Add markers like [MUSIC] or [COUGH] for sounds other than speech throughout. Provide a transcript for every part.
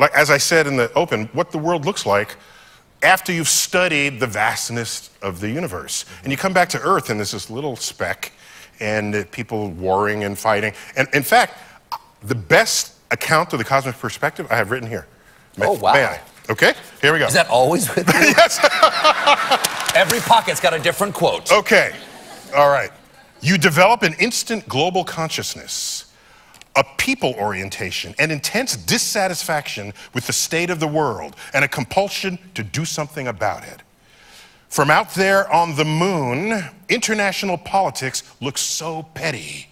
like as I said in the open, what the world looks like after you've studied the vastness of the universe. And you come back to Earth and there's this little speck and uh, people warring and fighting. And in fact, the best account of the cosmic perspective I have written here. May, Oh, wow. May I? Okay, here we go. Is that always with you? [LAUGHS] yes. [LAUGHS] Every pocket's got a different quote. Okay. All right. You develop an instant global consciousness, a people orientation, an intense dissatisfaction with the state of the world, and a compulsion to do something about it. From out there on the moon, international politics looks so petty.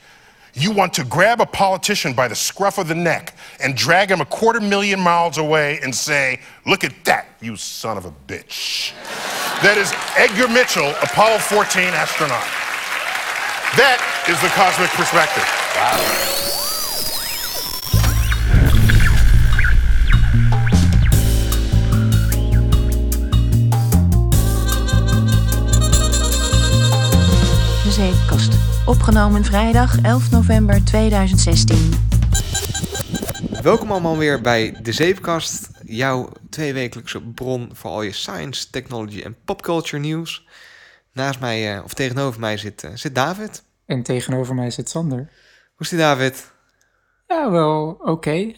You want to grab a politician by the scruff of the neck and drag him a quarter million miles away and say, Look at that, you son of a bitch. That is Edgar Mitchell, Apollo 14 astronaut. That is the cosmic perspective. De Opgenomen vrijdag 11 november 2016. Welkom allemaal weer bij De Zeepkast, jouw tweewekelijkse bron voor al je science, technology en popculture nieuws. Naast mij, eh, of tegenover mij, zit, eh, zit David. En tegenover mij zit Sander. Hoe is die David? Ja, wel oké.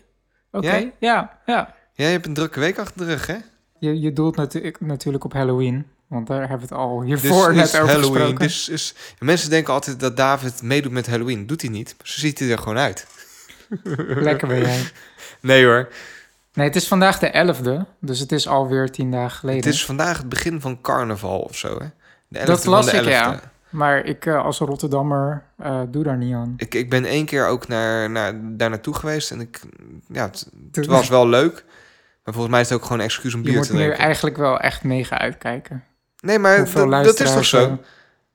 Oké, Jij? ja, ja. Jij hebt een drukke week achter de rug, hè? Je, je doelt natu- natuurlijk op Halloween. Want daar hebben we het al Dus hiervoor net is over Halloween. gesproken. Dus is, mensen denken altijd dat David meedoet met Halloween. Doet hij niet. Zo ziet hij er gewoon uit. [LAUGHS] Lekker ben jij. [LAUGHS] Nee hoor. Nee, het is vandaag de 11e. Dus het is alweer tien dagen geleden. Het is vandaag het begin van carnaval of zo, hè? De 11e Dat las ik, 11e. ja. Maar ik eh, als Rotterdammer eh, doe daar niet aan. Ik, ik ben één keer ook naar, naar, daar naartoe geweest en ik, ja, het, was wel leuk. Maar volgens mij is het ook gewoon een excuus om Je bier moet te nu drinken. eigenlijk wel echt mega uitkijken. Nee, maar dat, dat is toch zo?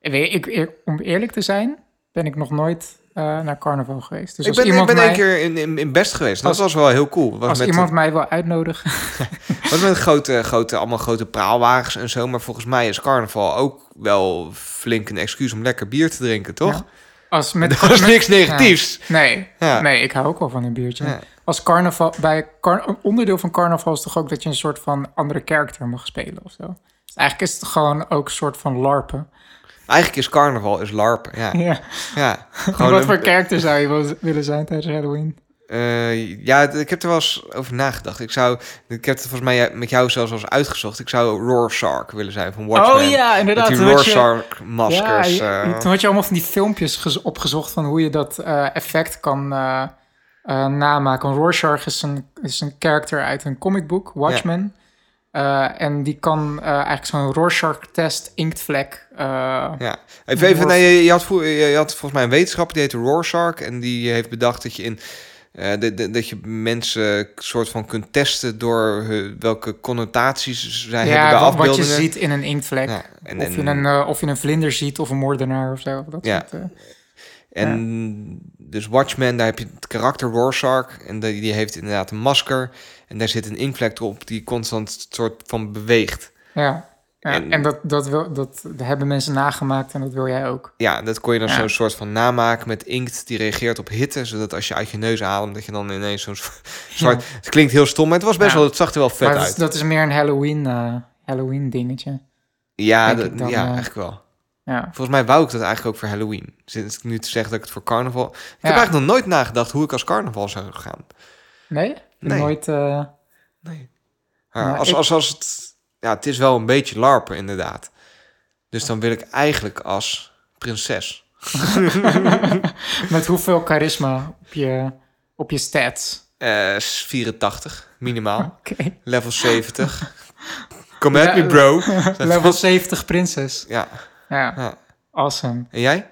ik, om eerlijk te zijn, ben ik nog nooit eh, naar carnaval geweest. Dus ik als ben, ik iemand ben mij, één keer in, in, in Best geweest. Dat Als- was wel heel cool. Was als met, iemand mij wil uitnodigen, [LAUGHS] [LAUGHS] was met grote, grote, allemaal grote praalwagens en zo. Maar volgens mij is carnaval ook wel flink een excuus om lekker bier te drinken, toch? Ja. als met, [LAUGHS] Dat is met- niks negatiefs. Nee, Ja. nee, ik hou ook wel van een biertje. Als carnaval, bij car- een onderdeel van carnaval is toch ook dat je een soort van andere karakter mag spelen of zo. Eigenlijk is het gewoon ook een soort van larpen. Eigenlijk is carnaval is larpen, ja. Ja. ja. [LAUGHS] Gewoon Wat een- voor karakter zou je wil- willen zijn tijdens Halloween? Eh, ja, ik heb er wel eens over nagedacht. Ik zou, ik heb het volgens mij met jou zelfs al eens uitgezocht. Ik zou Rorschach willen zijn van Watchmen. Oh ja, inderdaad. Met die Rorschach-maskers. Ja, eh. toen had je allemaal van die filmpjes gez- opgezocht van hoe je dat eh, effect kan eh, eh, namaken. Rorschach is een, is een character uit een comicboek, Watchmen. Eh, en die kan eh, eigenlijk zo'n Rorschach-test, inktvlek. eh, ja. Even, even nee, je, had, je had volgens mij een wetenschapper, die heette Rorschach. En die heeft bedacht dat je in... de- de- dat je mensen soort van kunt testen door welke connotaties zij hebben ja, bij wat, wat je ziet in een inktvlek. Ja, en, of, je een, of je een vlinder ziet of een moordenaar of zo. Dat Ja. soort, En dus Watchmen, daar heb je het karakter Rorschach. En die, die heeft inderdaad een masker. En daar zit een inkvlek erop die constant soort van beweegt. ja. Ja, En- en, dat, dat, wil, dat hebben mensen nagemaakt en dat wil jij ook. Ja, dat kon je dan Ja. zo'n soort van namaken met inkt die reageert op hitte. Zodat als je uit je neus ademt, dat je dan ineens zo'n [LAUGHS] zwart... Het klinkt heel stom, maar het was best wel... Het zag er wel vet maar dat, is- uit. dat is meer een Halloween, eh, Halloween dingetje. ja, dat- dan, ja eh, eigenlijk wel. Ja. Volgens mij wou ik dat eigenlijk ook voor Halloween. Zit ik nu te zeggen dat ik het voor carnaval... Ik heb eigenlijk nog nooit nagedacht hoe ik als carnaval zou gaan. Nee? Nee. Nooit. eh, Nee. Ja, als, ik- als, als het... Ja, het is wel een beetje larpen, inderdaad. Dus dan wil ik eigenlijk als prinses. [LAUGHS] met hoeveel charisma op je, op je stats? Eh 84, minimaal. [LAUGHS] Oké. Level 70. [LAUGHS] Come at me, bro. Level 70 prinses. Ja. Ja, ja. awesome. En jij?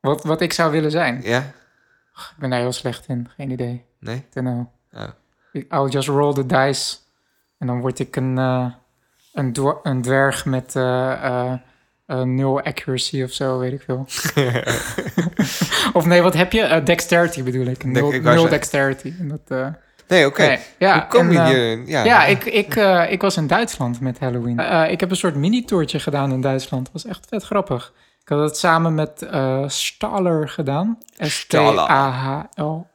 Wat, wat ik zou willen zijn? Ja? Ik ben daar heel slecht in. Geen idee. Nee? Know. Oh. I'll just roll the dice. En dan word ik een, eh, een, een dwerg met eh, eh, nul accuracy of zo, weet ik veel. [LAUGHS] of nee, wat heb je? Dexterity bedoel ik. Nul, ik dexterity. En dat, Nee, oké. nee, ja, Hoe kom je hier? Ja, Ja, ik, ik, ik was in Duitsland met Halloween. Ik heb een soort mini-tourtje gedaan in Duitsland. Dat was echt vet grappig. Ik had het samen met eh Staller gedaan. S-T-A-H-L-R.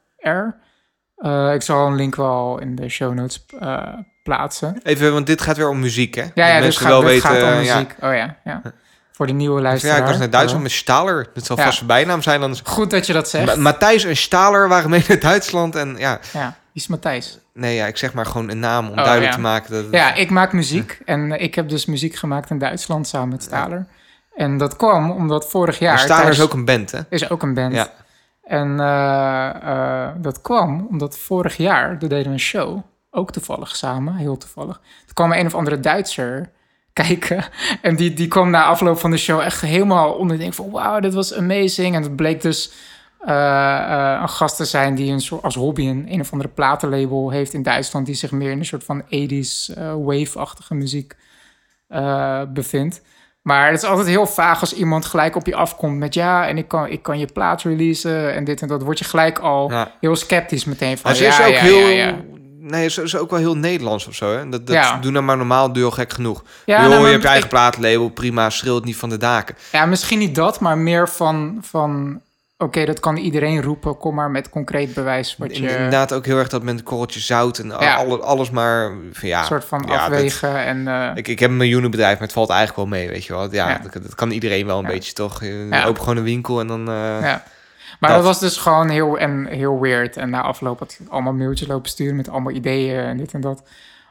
Eh, ik zal een link wel in de show notes eh, plaatsen. Even, want dit gaat weer om muziek, hè? Ja, ja mensen gaat, wel weten, gaat om eh, ja. muziek. Oh ja, ja. Voor de nieuwe Ja, luisteraar. ik was naar Duitsland met Staler. Dat zal Ja. vast zijn bijnaam zijn. Dan Goed dat je dat zegt. Ma- Matthijs en Staler waren mee naar Duitsland. En ja, ja, wie is Matthijs? nee, ja, ik zeg maar gewoon een naam om Oh, duidelijk ja. te maken dat het- Ja, ik maak muziek. En ik heb dus muziek gemaakt in Duitsland samen met Staler. En dat kwam omdat vorig jaar... Maar Staler is ook een band, hè? is ook een band. Ja. En eh, eh, dat kwam omdat vorig jaar, we deden we een show, ook toevallig samen, heel toevallig. Toen kwam een of andere Duitser [LAUGHS] kijken en die, die kwam na afloop van de show echt helemaal onder. Denk van, wauw, dit was amazing. En het bleek dus eh, een gast te zijn die een soort, als hobby een, een of andere platenlabel heeft in Duitsland, die zich meer in een soort van 80s eh, wave-achtige muziek bevindt. Maar het is altijd heel vaag als iemand gelijk op je afkomt met ja, en ik kan, ik kan je plaat releasen en dit en dat. Word je gelijk al Ja. heel sceptisch meteen van. Ja, is ook ja, heel... Ja. Nee, ze is ook wel heel Nederlands of zo, hè? Dat, dat Ja. doen nou maar normaal, al gek genoeg. Ja, nou, je hebt je eigen plaatlabel, prima, schreeuwt niet van de daken. ja, misschien niet dat, maar meer van, van oké, dat kan iedereen roepen. Kom maar met concreet bewijs wat je Inderdaad ook heel erg dat met een korreltje zout en Ja. alle- alles maar... Van, ja, een soort van ja, dat- afwegen. en, eh, ik, ik heb een miljoenenbedrijf, maar het valt eigenlijk wel mee, weet je wel. Ja, Ja. Dat, dat kan iedereen wel een beetje, toch? Je Ja. Open gewoon een winkel en dan... eh, ja. Maar dat. dat. was dus gewoon heel, en heel weird. En na afloop had allemaal mailtjes lopen sturen met allemaal ideeën en dit en dat.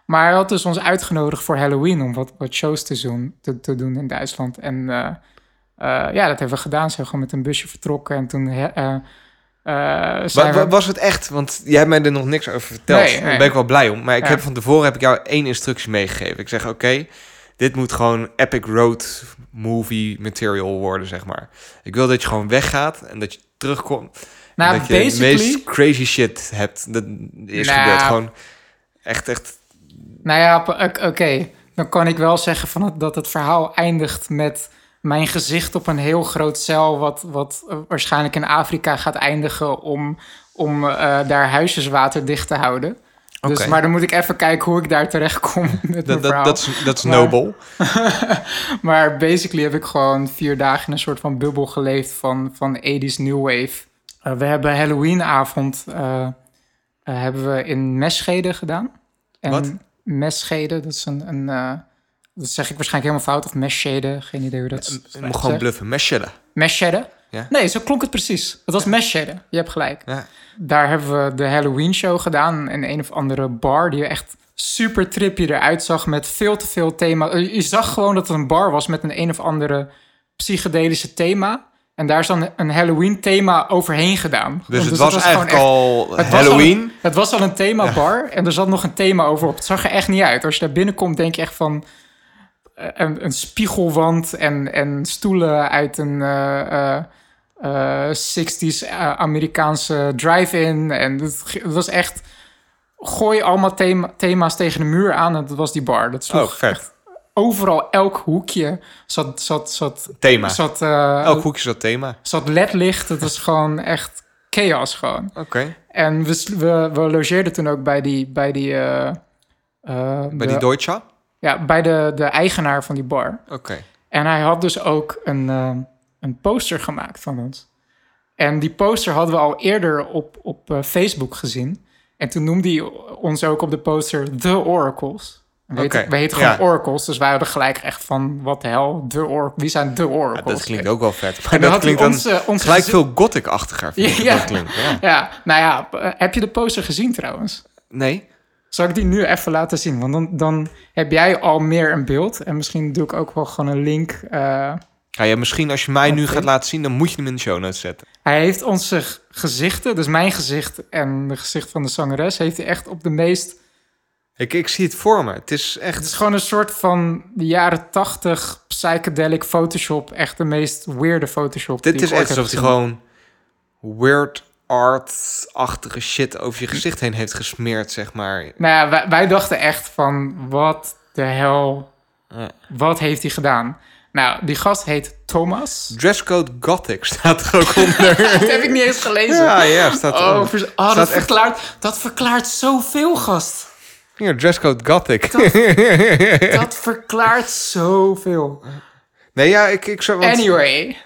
Maar hij had dus ons uitgenodigd voor Halloween om wat, wat shows te doen, te, te doen in Duitsland. En eh, eh, ja, dat hebben we gedaan. Zijn gewoon met een busje vertrokken. En toen eh, eh, Wa- we... was het echt? Want jij hebt mij er nog niks over verteld. Nee, nee. Daar ben ik wel blij om. Maar ik Ja. heb van tevoren heb ik jou één instructie meegegeven. Ik zeg, oké, dit moet gewoon epic road movie material worden, zeg maar. Ik wil dat je gewoon weggaat en dat je terugkomt. en Nou, dat je de meest crazy shit hebt. Dat is Nou. gebeurd. Gewoon echt, echt... Nou ja, oké. Dan kan ik wel zeggen van dat het verhaal eindigt met mijn gezicht op een heel groot cel... wat, wat waarschijnlijk in Afrika gaat eindigen om, om eh, daar huisjeswater dicht te houden. Dus, maar dan moet ik even kijken hoe ik daar terecht kom Dat, is, nobel. [LAUGHS] Maar basically heb ik gewoon vier dagen in een soort van bubbel geleefd van, van 80s New Wave. Eh, we hebben Halloweenavond eh, hebben we in Meschede gedaan. En Wat? Meschede, dat is een... een dat zeg ik waarschijnlijk helemaal fout. Of Meschede, geen idee hoe dat is. moet gewoon bluffen. Meschede. Meschede? Ja. Nee, zo klonk het precies. Het was Meschede. Je hebt gelijk. Ja. Daar hebben we de Halloween show gedaan in een of andere bar die er echt super trippy eruit zag met veel te veel thema. Eh, Je zag gewoon dat het een bar was met een een of andere psychedelische thema. En daar is dan een Halloween thema overheen gedaan. Dus, het was, eigenlijk echt- al het was al Halloween. een- het was al een themabar en er zat nog een thema over op. Het zag er echt niet uit. Als je daar binnenkomt, denk je echt van een, een spiegelwand en, en stoelen uit een eh, eh, eh, 60s eh, Amerikaanse drive-in. En het, was echt. Gooi allemaal thema, thema's tegen de muur aan en dat was die bar. Dat sloeg Oh, vet. echt overal, elk hoekje zat, zat, zat, Thema. zat, eh, Elk hoekje dat thema. zat ledlicht. Het was gewoon echt chaos gewoon. Oké. En we, we, we logeerden toen ook bij die... Bij die, eh, eh, Bij de- die Deutsche? Ja, bij de, de eigenaar van die bar. Oké. En hij had dus ook een, eh, een poster gemaakt van ons. En die poster hadden we al eerder op, op eh, Facebook gezien. En toen noemde hij ons ook op de poster The Oracles. We we heten gewoon ja. Oracles, dus wij hadden gelijk echt van... wat de hel, The Or wie zijn Ja, Oracles? dat klinkt ook wel vet. Maar En dat klinkt dan ons, ons gelijk veel gothic-achtiger. Ja. dat klinkt. Ja. Ja, nou ja, eh, heb je de poster gezien trouwens? Nee? Zal ik die nu even laten zien? Want dan, dan heb jij al meer een beeld. En misschien doe ik ook wel gewoon een link. eh, Ja, ja, misschien als je mij nu gaat laten zien, dan moet je hem in de show notes zetten. hij heeft onze gezichten, dus mijn gezicht en de gezicht van de zangeres, heeft hij echt op de meest... Ik, ik zie het voor me. Het is Het echt... is gewoon een soort van de jaren tachtig psychedelic Photoshop. Echt de meest weirde Photoshop. Dit die is echt alsof hij gewoon weird art-achtige shit over je gezicht heen heeft gesmeerd, zeg maar. Nou ja, wij, wij dachten echt van, wat de hel, Ja. wat heeft hij gedaan? Nou, die gast heet Thomas. Dresscode Gothic [LAUGHS] staat er ook onder. [LAUGHS] Dat heb ik niet eens gelezen. ja, ja, staat er Oh, oh, dat, echt- verklaart, dat verklaart zoveel, gast. Hier, dresscode Gothic. [LAUGHS] Dat verklaart zoveel. nee, ja, ik, ik zou... want- Anyway.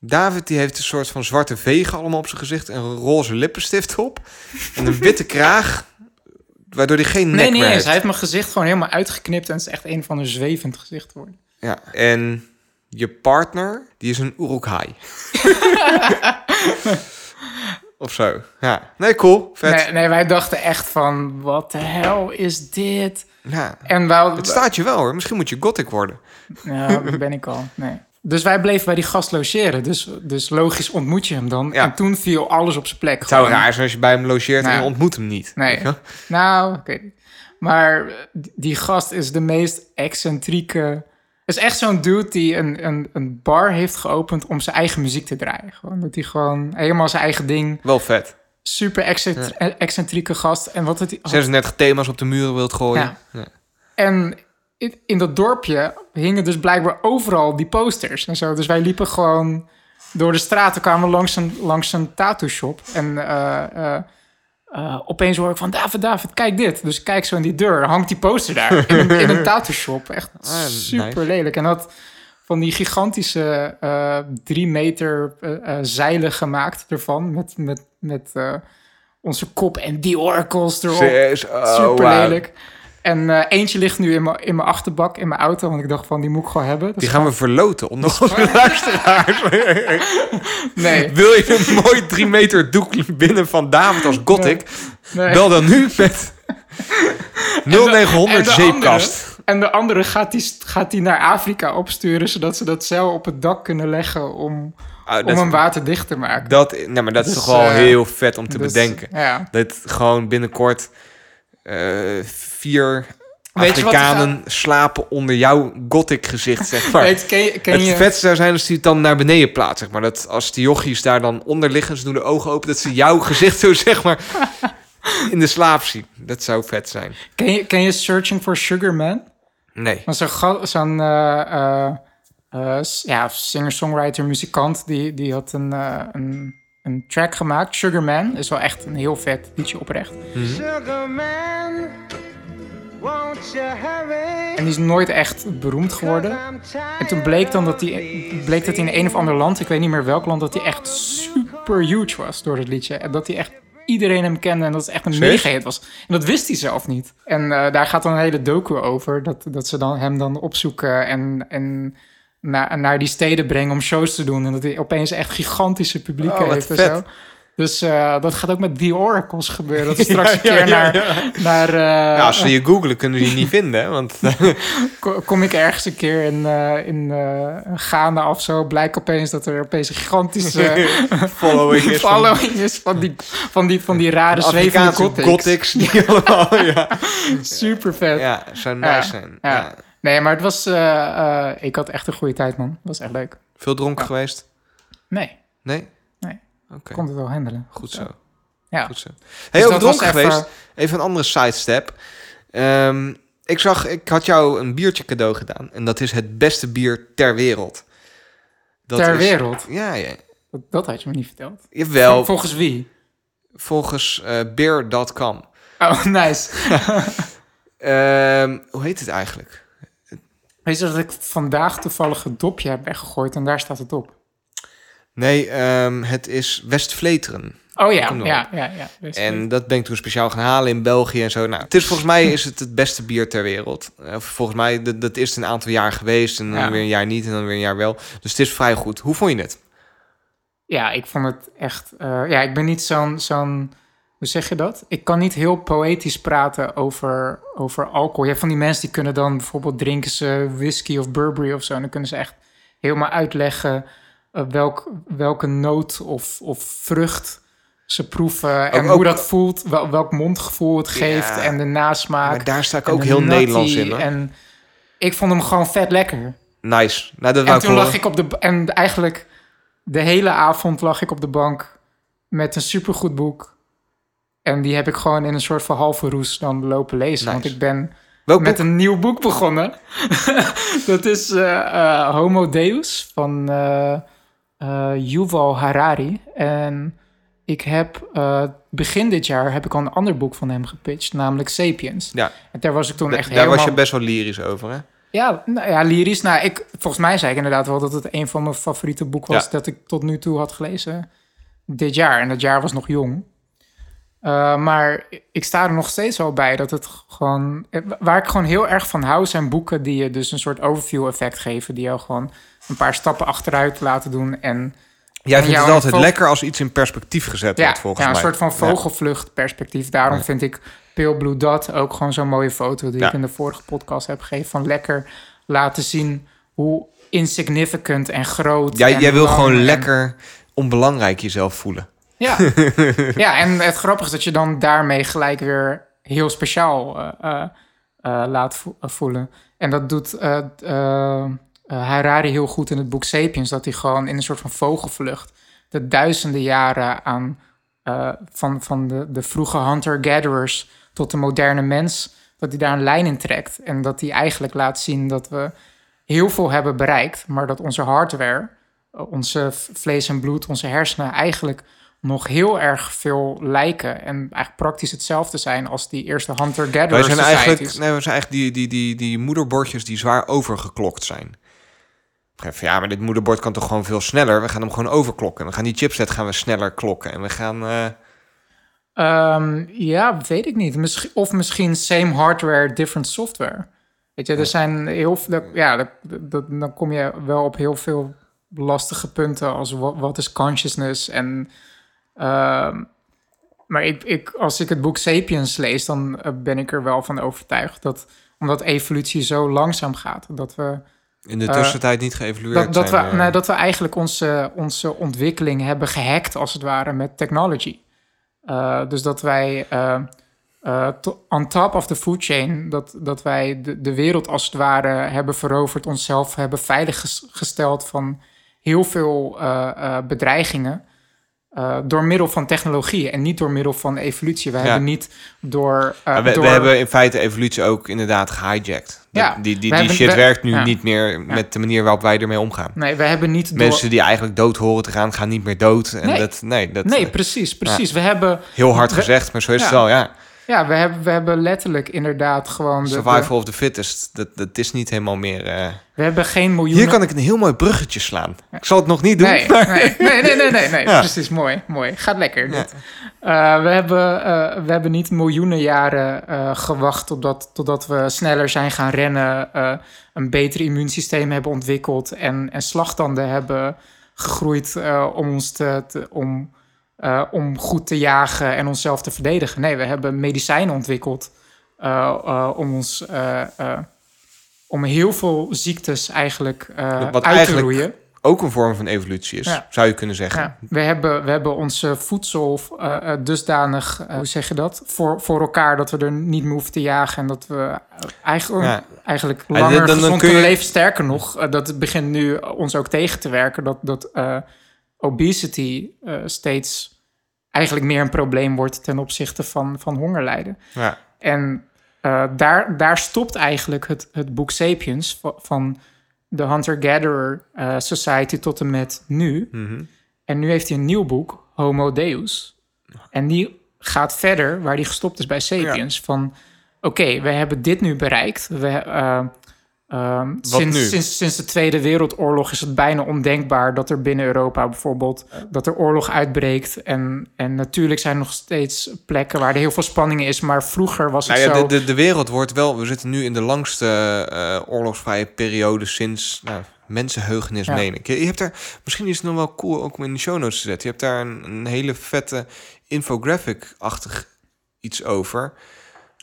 David die heeft een soort van zwarte vegen allemaal op zijn gezicht... en een roze lippenstift op. En een witte kraag, waardoor hij geen nek Nee, meer heeft. Hij heeft mijn gezicht gewoon helemaal uitgeknipt en het is echt een van een zwevend gezicht geworden. Ja, en je partner, die is een Uruk-hai. [LAUGHS] of zo. Ja, nee, cool. Vet. Nee, nee, wij dachten echt van, wat de hel is dit? Ja, En wij, het staat je wel hoor. Misschien moet je gothic worden. Ja, dat ben ik al. Nee. Dus wij bleven bij die gast logeren. Dus, dus logisch ontmoet je hem dan. Ja. En toen viel alles op zijn plek. Het zou Gewoon. raar zijn als je bij hem logeert en Nou. je ontmoet hem niet. Nee. Nou, oké. Maar eh, die gast is de meest excentrieke... is echt zo'n dude die een, een, een bar heeft geopend om zijn eigen muziek te draaien. Gewoon dat hij gewoon helemaal zijn eigen ding... Wel vet. Super excent- excentrieke gast. En wat het... 36 thema's op de muren wilt gooien. Ja. En in, dat dorpje hingen dus blijkbaar overal die posters en zo. Dus wij liepen gewoon door de straten, kwamen langs een, langs een tattoo shop. En eh, eh, eh, opeens hoor ik van, David, David, kijk dit. Dus ik kijk zo in die deur, hangt die poster daar in, een- in een tattoo shop. Echt [LAUGHS] Ah, super nice. lelijk. En dat van die gigantische drie meter zeilen gemaakt ervan. Met, met, met onze kop en die oracles erop. Oh, Super lelijk. En eh, eentje ligt nu in mijn in mijn achterbak, in mijn auto. Want ik dacht van, die moet ik gewoon hebben. Die gaan we verloten onder onze luisteraars. Nee, Wil je een mooi 3 meter doek binnen van David als gothic? nee. Bel dan nu met 0900 [LAUGHS] en de zeepkast. andere- En de andere gaat die, gaat die naar Afrika opsturen... zodat ze dat zeil op het dak kunnen leggen... om, Ah, om dat, hem waterdicht te maken. dat, nee, maar dat is Dus, toch wel eh, heel vet om te Dus, bedenken. Ja. Dat gewoon binnenkort vier Weet je wat er Afrikanen slapen onder jouw gothic gezicht, zeg maar. Weet, ken, je- ken het je... vetste zou zijn als die het dan naar beneden plaatst, zeg maar. Dat als die jochies daar dan onder liggen, ze doen de ogen open, dat ze jouw [LAUGHS] gezicht zo, zeg maar, in de slaap zien. Dat zou vet zijn. Ken je, ken je Searching for Sugar Man? Nee. Dat is zo'n eh, eh, eh, s- ja, singer-songwriter, muzikant. Die, die had een, eh, een, een track gemaakt. Sugar Man is wel echt een heel vet liedje oprecht. Sugar man, won't you hurry? En die is nooit echt beroemd geworden. En toen bleek dan dat hij bleek dat hij in een of ander land, ik weet niet meer welk land, dat hij echt super huge was door het liedje. En dat hij echt iedereen hem kende en dat het echt een mega hit was. En dat wist hij zelf niet. En eh, daar gaat dan een hele docu over, dat, dat ze dan hem dan opzoeken en, en naar, naar die steden brengen om shows te doen. En dat hij opeens echt gigantische publieken Oh, heeft en vet. zo. Dus eh, dat gaat ook met The Oracles gebeuren. Dat [LAUGHS] straks Ja, een keer ja, ja, naar, ja. naar eh, Ja, als ze je googlen, kunnen ze je niet vinden, hè, want [LAUGHS] ko- kom ik ergens een keer in, eh in eh, Ghana of zo, blijkt opeens dat er opeens een gigantische [LAUGHS] following is van following is van die, van die, van die rare zwevende gothics. gothics. Die allemaal, ja. Super vet. ja, zou nice zijn. ja. Nee, maar het was, eh, eh, ik had echt een goede tijd, man. Het was echt leuk. Veel dronken geweest? Nee, Nee? Nee. Oké, kon het wel handelen. goed zo. Ja. Goed zo. Dus Hey, was dronken even- geweest. Even een andere sidestep. Ehm, ik zag, ik had jou een biertje cadeau gedaan. En dat is het beste bier ter wereld. Dat Ter is- wereld? Ja, ja. Dat, dat had je me niet verteld. Jawel, Volgens wie? volgens eh beer.com. Oh, [LAUGHS] nice. [LAUGHS] Ehm, hoe heet het eigenlijk? Weet je dat ik vandaag toevallig het dopje heb weggegooid en daar staat het op? Nee, ehm, het is Westvleteren. Oh ja, ja, ja, ja. En dat ben ik toen speciaal gaan halen in België en zo. Nou, het is volgens mij is het het beste bier ter wereld. Eh, volgens mij, dat, dat is het een aantal jaar geweest. En dan Ja. weer een jaar niet en dan weer een jaar wel. Dus het is vrij goed. Hoe vond je het? Ja, ik vond het echt. eh, ja, ik ben niet zo'n. zo'n hoe zeg je dat? Ik kan niet heel poëtisch praten over, over alcohol. Je hebt van die mensen die kunnen dan bijvoorbeeld drinken ze whisky of Burberry of zo. En dan kunnen ze echt helemaal uitleggen eh, welk, welke noot of, of vrucht ze proeven. en ook- hoe dat voelt, wel, welk mondgevoel het geeft Ja, en de nasmaak. Maar daar sta ik ook heel. Nederlands in. Hoor. En ik vond hem gewoon vet lekker. Nice. Nou, dat En toen lag ik op de... En eigenlijk de hele avond lag ik op de bank met een supergoed boek. En die heb ik gewoon in een soort van halve roes dan lopen lezen. Nice. Want ik ben Welk met boek? een nieuw boek begonnen. [LAUGHS] dat is eh, eh, Homo Deus van eh, Yuval Harari. En ik heb begin dit jaar heb ik al een ander boek van hem gepitcht, namelijk Sapiens. Ja, En daar was ik toen da- echt daar helemaal... was je best wel lyrisch over, hè? Ja, nou ja, lyrisch. Nou, ik, volgens mij zei ik inderdaad wel dat het een van mijn favoriete boeken was Ja. dat ik tot nu toe had gelezen dit jaar. En dat jaar was nog jong. Uh, maar ik sta er nog steeds wel bij dat het gewoon... Waar ik gewoon heel erg van hou zijn boeken die je dus een soort overview effect geven. Die jou gewoon een paar stappen achteruit laten doen en... Jij vindt het altijd lekker als iets in perspectief gezet Ja, wordt, volgens ja, een mij. soort van Ja. vogelvluchtperspectief. Daarom Ja. vind ik Pale Blue Dot ook gewoon zo'n mooie foto... die Ja. ik in de vorige podcast heb gegeven. Van lekker laten zien hoe insignificant en groot... Jij, en jij wil gewoon en- lekker onbelangrijk jezelf voelen. Ja. ja, en het grappige is dat je dan daarmee gelijk weer heel speciaal eh, eh, eh, laat vo- voelen. En dat doet Harari heel goed in het boek Sapiens. Dat hij gewoon in een soort van vogelvlucht de duizenden jaren aan van, van de, de vroege hunter-gatherers tot de moderne mens, dat hij daar een lijn in trekt. En dat hij eigenlijk laat zien dat we heel veel hebben bereikt, maar dat onze hardware, onze vlees en bloed, onze hersenen eigenlijk nog heel erg veel lijken en eigenlijk praktisch hetzelfde zijn als die eerste hunter-gatherer Wij zijn eigenlijk, nee, we zijn eigenlijk die, die, die, die moederbordjes die zwaar overgeklokt zijn. Ja, maar dit moederbord kan toch gewoon veel sneller? We gaan hem gewoon overklokken. We gaan die chipset gaan we sneller klokken. En we gaan... eh, Ehm, ja, weet ik niet. Misschien, of misschien same hardware, different software. Weet je, er zijn heel veel. Ja, dan kom je wel op heel veel lastige punten als wat, wat is consciousness en. Ehm, maar ik, ik, als ik het boek Sapiens lees, dan eh, ben ik er wel van overtuigd dat omdat evolutie zo langzaam gaat, dat we in de Eh, tussentijd niet geëvalueerd dat, dat, we, nee, dat we eigenlijk onze, onze ontwikkeling hebben gehackt, als het ware, met technology. Eh, dus dat wij eh, to- on top of the food chain, dat, dat wij de, de wereld als het ware hebben veroverd, onszelf hebben veiliggesteld van heel veel bedreigingen. Eh, door middel van technologie en niet door middel van evolutie. We Ja. hebben niet door. Maar we, door we hebben in feite evolutie ook inderdaad gehijacked. Ja, die die, die hebben- shit we- werkt nu ja. niet meer met de manier waarop wij ermee omgaan. Nee, we hebben niet door. Mensen die eigenlijk dood horen te gaan, gaan niet meer dood. En Nee. dat, nee, dat Nee, precies, precies. We hebben heel hard we- gezegd, maar zo is het wel, ja. Ja, we hebben, we hebben letterlijk inderdaad gewoon... De, Survival of the fittest, dat, dat is niet helemaal meer... eh, we hebben geen miljoenen... Hier kan ik een heel mooi bruggetje slaan. Ik zal het nog niet doen. Nee, maar- nee, nee, nee, nee, nee, nee. [LAUGHS] Ja. precies, mooi, mooi. Gaat lekker. Eh, we, hebben, eh, we hebben niet miljoenen jaren eh, gewacht totdat, totdat we sneller zijn gaan rennen, een beter immuunsysteem hebben ontwikkeld en, en slagtanden hebben gegroeid om ons te, te- om, eh, om goed te jagen en onszelf te verdedigen. Nee, we hebben medicijnen ontwikkeld eh, eh, om ons om heel veel ziektes eigenlijk Wat uit eigenlijk te roeien. Ook een vorm van evolutie is, Ja. zou je kunnen zeggen. Ja, we, hebben, we hebben onze voedsel dusdanig, hoe zeg je dat, voor, voor elkaar dat we er niet meer hoeven te jagen. En dat we eigenlijk, Ja. eigenlijk langer dan- dan gezond kun je- kunnen leven. Sterker nog, dat begint nu ons ook tegen te werken. Dat, dat obesity eh, steeds eigenlijk meer een probleem wordt ten opzichte van, van hongerlijden. Ja. En eh, daar, daar stopt eigenlijk het, het boek Sapiens va- van de Hunter-Gatherer eh, Society tot en met nu. Mhm. En nu heeft hij een nieuw boek, Homo Deus. En die gaat verder waar hij gestopt is bij Sapiens. Van, oké, we hebben dit nu bereikt. We, eh, ehm, sinds? Sinds, sinds de Tweede Wereldoorlog is het bijna ondenkbaar... dat er binnen Europa bijvoorbeeld... dat er oorlog uitbreekt. En, en natuurlijk zijn er nog steeds plekken waar er heel veel spanning is... maar vroeger was het Nou ja, zo... de, de, de wereld wordt wel... We zitten nu in de langste eh, oorlogsvrije periode sinds... Nou, mensenheugenis, Ja. meen ik. Je, je hebt daar... Misschien is het nog wel cool ook om in de show notes te zetten. Je hebt daar een, een hele vette infographic-achtig iets over.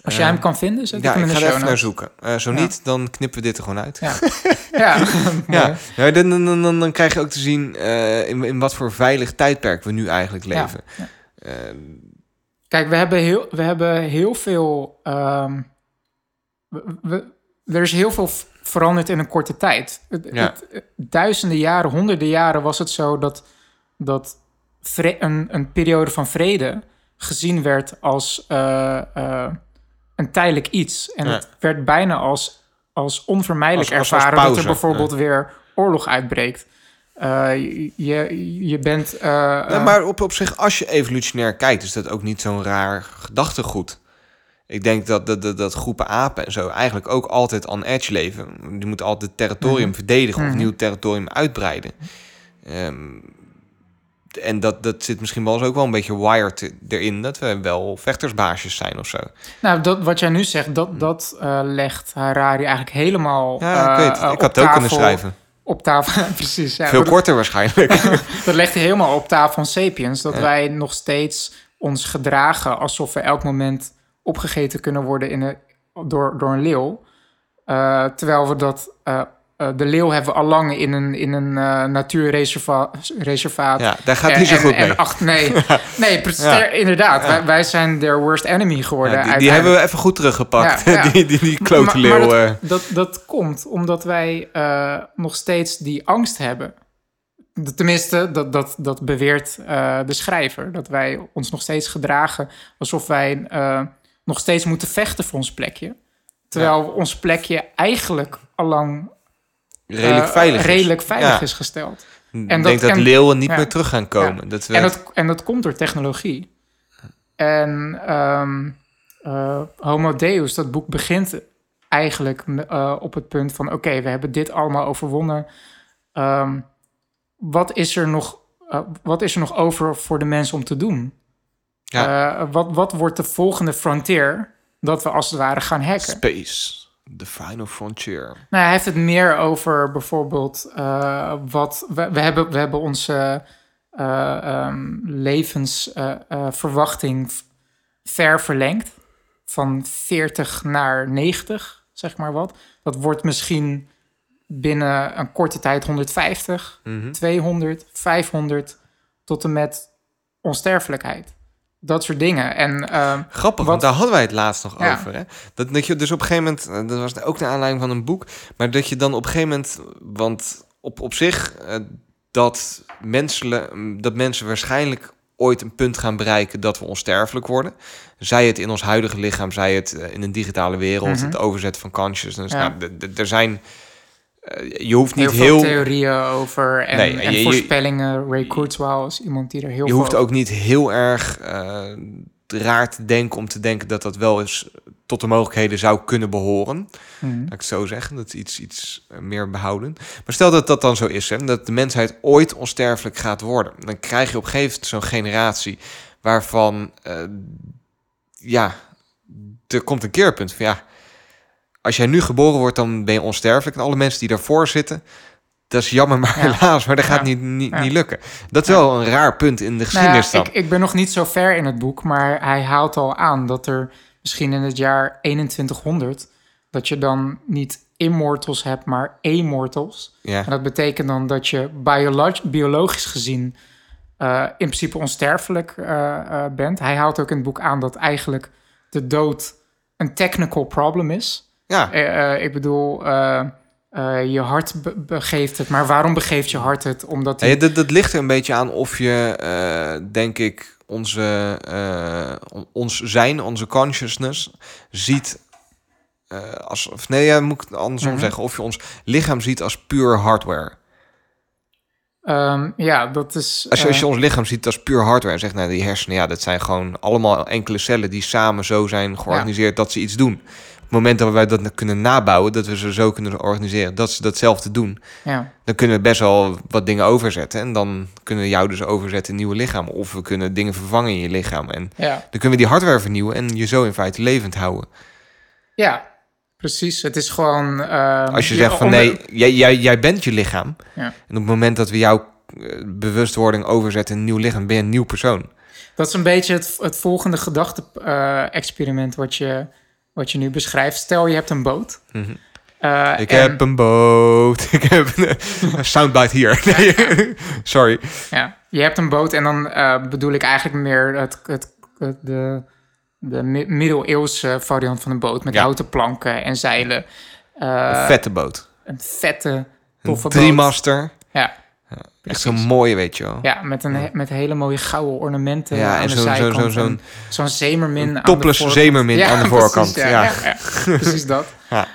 Als jij hem kan vinden, zet Ja, ik hem ik in ga de er show even naar zoeken. Eh, zo Ja. niet, dan knippen we dit er gewoon uit. Ja, [LAUGHS] [LAUGHS] ja. [LAUGHS] Ja, ja dan, dan, dan, dan, krijg je ook te zien eh, in, in wat voor veilig tijdperk we nu eigenlijk leven. ja. Eh, Kijk, we hebben heel, we hebben heel veel. ehm, we, we- er is heel veel veranderd in een korte tijd. Het- het- duizenden jaren, honderden jaren was het zo dat, dat een, een periode van vrede gezien werd als eh, eh, een tijdelijk iets. En Ja. het werd bijna als, als onvermijdelijk Als- als- als ervaren dat er bijvoorbeeld weer oorlog uitbreekt. Eh, je, je, bent. eh, Nou, eh, maar op, op zich, als je evolutionair kijkt, is dat ook niet zo'n raar gedachtegoed. Ik denk dat, dat, dat, dat groepen apen en zo eigenlijk ook altijd on edge leven. Die moeten altijd territorium verdedigen of Mhm. nieuw territorium uitbreiden. Ehm, en dat, dat zit misschien wel eens ook wel een beetje wired erin, dat we wel vechtersbaasjes zijn of zo. Nou, dat, wat jij nu zegt, dat, dat eh, legt Harari eigenlijk helemaal. Ja, ik eh, weet het. Ik had het ook kunnen schrijven. Op tafel, [LAUGHS] precies. Ja, Veel korter waarschijnlijk. [LAUGHS] dat legt hij helemaal op tafel van Sapiens. Dat Ja. wij nog steeds ons gedragen alsof we elk moment opgegeten kunnen worden in een, door, door een leeuw. Eh, terwijl we dat... eh, de leeuw hebben we al lang in een, in een eh, natuurreservaat. ja, daar gaat En- niet zo en- goed en mee. acht- nee, [LAUGHS] nee Ja. inderdaad. Ja. Wij, wij zijn their worst enemy geworden. Ja, die, hebben we even goed teruggepakt. [LAUGHS] Die, die, die klote leeuw. maar eh. dat, dat, dat komt omdat wij nog steeds die angst hebben. Tenminste, dat, dat, dat beweert de schrijver. Dat wij ons nog steeds gedragen alsof wij nog steeds moeten vechten voor ons plekje. Terwijl ons plekje eigenlijk allang redelijk eh, veilig is. redelijk veilig Ja. is gesteld. Ik En denk dat- dat en- leeuwen niet meer terug gaan komen. Dat we, En dat, en dat komt door technologie. En eh, Homo Deus, dat boek begint eigenlijk eh, op het punt van... oké, we hebben dit allemaal overwonnen. Ehm, wat, is er nog, wat is er nog over voor de mensen om te doen? Ja. Wat, wat wordt de volgende frontier dat we als het ware gaan hacken? Space, the final frontier. Nou, hij heeft het meer over bijvoorbeeld eh, wat we, we hebben. We hebben onze eh, ehm, levensverwachting ver verlengd van 40 naar 90, zeg maar wat. Dat wordt misschien binnen een korte tijd 150, Mhm. 200, 500 tot en met onsterfelijkheid. Dat soort dingen. En ehm, Grappig, Wat- want daar hadden wij het laatst nog Ja. over. Hè? Dat, dat je dus op een gegeven moment, eh, dat was ook naar aanleiding van een boek, maar dat je dan op een gegeven moment, want op, op zich, eh, dat, mensele, dat mensen waarschijnlijk ooit een punt gaan bereiken dat we onsterfelijk worden. Zij het in ons huidige lichaam, zij het eh, in een digitale wereld, Mhm. het overzetten van consciousness. Ja. Nou, er zijn, je hoeft heel niet veel heel... theorieën over en, Nee, en en je- je- voorspellingen. Ray Kurzweil is iemand die er heel Je veel hoeft ook niet heel erg eh, raar te denken om te denken dat dat wel eens tot de mogelijkheden zou kunnen behoren. Mhm. Laat ik het zo zeggen, dat is iets, iets eh, meer behouden. Maar stel dat dat dan zo is, hè, dat de mensheid ooit onsterfelijk gaat worden. Dan krijg je op een gegeven moment zo'n generatie waarvan, eh, ja, er komt een keerpunt van ja, als jij nu geboren wordt, dan ben je onsterfelijk. En alle mensen die daarvoor zitten, dat is jammer, maar Ja. helaas, maar dat gaat Ja. niet, niet, Ja. niet lukken. Dat is wel een raar punt in de Nou geschiedenis ik, ik ben nog niet zo ver in het boek, maar hij haalt al aan dat er misschien in het jaar 2100 dat je dan niet immortals hebt, maar immortals. Ja. En dat betekent dan dat je biolog- biologisch gezien eh, in principe onsterfelijk eh, eh, bent. Hij haalt ook in het boek aan dat eigenlijk de dood een technical problem is. Ja, Eh, eh, ik bedoel, eh, je hart be- begeeft het, maar waarom begeeft je hart het? Omdat die Ja, dat, dat ligt er een beetje aan of je, denk ik, onze, on- ons zijn, onze consciousness, ziet als... Of nee, ja, moet ik het andersom Mhm. zeggen. Of je ons lichaam ziet als puur hardware. Ehm, ja, dat is. Als je, als je ons lichaam ziet als puur hardware en zegt, nou, die hersenen, ja, dat zijn gewoon allemaal enkele cellen die samen zo zijn georganiseerd dat ze iets doen. Moment dat wij dat kunnen nabouwen, dat we ze zo kunnen organiseren, dat ze datzelfde doen, ja. dan kunnen we best wel wat dingen overzetten. En dan kunnen we jou dus overzetten in nieuwe lichaam. Of we kunnen dingen vervangen in je lichaam. En Ja. dan kunnen we die hardware vernieuwen en je zo in feite levend houden. ja, precies. Het is gewoon. ehm, Als je zegt van onder- nee, jij, jij, jij bent je lichaam. Ja. En op het moment dat we jouw eh, bewustwording overzetten in een nieuw lichaam, ben je een nieuw persoon. Dat is een beetje het, het volgende gedachte-experiment wat, je, wat je nu beschrijft. Stel, je hebt een boot. Mhm. Eh, Ik en- heb een boot. [LAUGHS] Ik heb een [LAUGHS] soundbite hier. [LAUGHS] Nee, sorry. Ja, je hebt een boot en dan eh, bedoel ik eigenlijk meer het, het, het- de, de mi- middeleeuwse variant van een boot met Ja. houten planken en zeilen. Eh, Een vette boot. Een vette, Een toffe boot. driemaster. Ja, Echt zo'n mooie, weet je wel. ja met, een, he- met hele mooie gouden ornamenten Ja, aan en de zijkant. zo'n- zo'n- en Zo'n zeemermin aan de zeemermin aan de [LAUGHS] voorkant. ja, Ja. ja, ja, precies dat. [LAUGHS] Ja.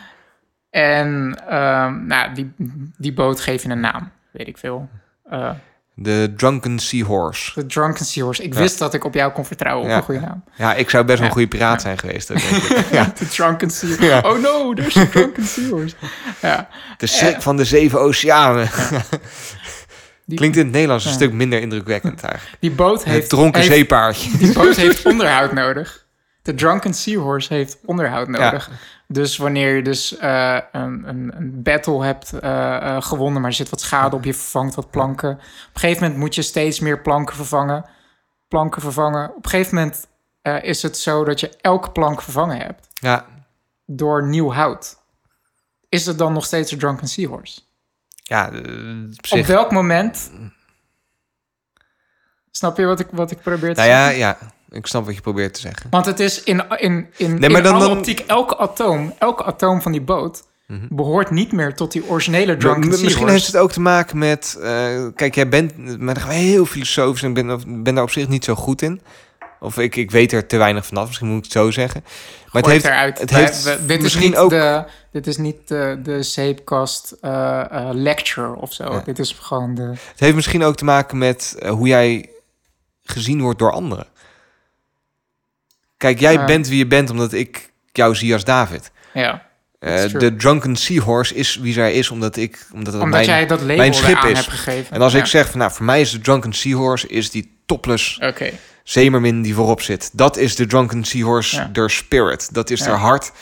En ehm, nou, die, die boot geef je een naam, weet ik veel. Eh, De Drunken Seahorse. De Drunken Seahorse. Ik wist dat ik op jou kon vertrouwen op een goede naam. Ja, ik zou best wel een goede piraat zijn geweest. ook, denk ik. [LAUGHS] ja. De Drunken Seahorse. Oh no, there's a Drunken Seahorse. Ja. De schrik van de zeven oceanen. Die, Klinkt in het Nederlands een stuk minder indrukwekkend eigenlijk. [LAUGHS] die boot Het heeft... dronken heeft- zeepaardje. Die boot [LAUGHS] heeft onderhoud nodig. De Drunken Seahorse heeft onderhoud nodig. Dus wanneer je dus eh, een, een, een battle hebt eh, eh, gewonnen, maar er zit wat schade op, je vervangt wat planken. Op een gegeven moment moet je steeds meer planken vervangen. Planken vervangen. Op een gegeven moment is het zo dat je elke plank vervangen hebt Ja, door nieuw hout. Is het dan nog steeds een Drunken Seahorse? Ja eh, op welk moment... Snap je wat ik, wat ik probeer te Nou zeggen? ja, ja, ik snap wat je probeert te zeggen. Want het is in, in, in, Nee, maar in dan- alle dan- optiek, elke atoom, elke atoom van die boot behoort niet meer tot die originele Drunken Misschien Seahorse. heeft het ook te maken met... eh, kijk, jij bent... Maar dan gaan we heel filosofisch en ik ben, ben daar op zich niet zo goed in. Of ik, ik weet er te weinig vanaf, misschien moet ik het zo zeggen. Maar het heeft, eruit. het heeft we- dit, is misschien niet ook... de, dit is niet de, de Zeepkast eh, eh, lecture of zo. Ja. Dit is gewoon de... Het heeft misschien ook te maken met eh, hoe jij gezien wordt door anderen. Kijk, jij bent wie je bent omdat ik jou zie als David. Ja. Eh, de Drunken Seahorse is wie zij is omdat ik... Omdat, Omdat mijn, jij dat label mijn schip is. hebt gegeven. En als Ja. ik zeg van, nou, voor mij is de Drunken Seahorse... is die topless Oké. Zeemermin die voorop zit. Dat is de Drunken Seahorse, Ja. their spirit. Dat is Ja. haar hart.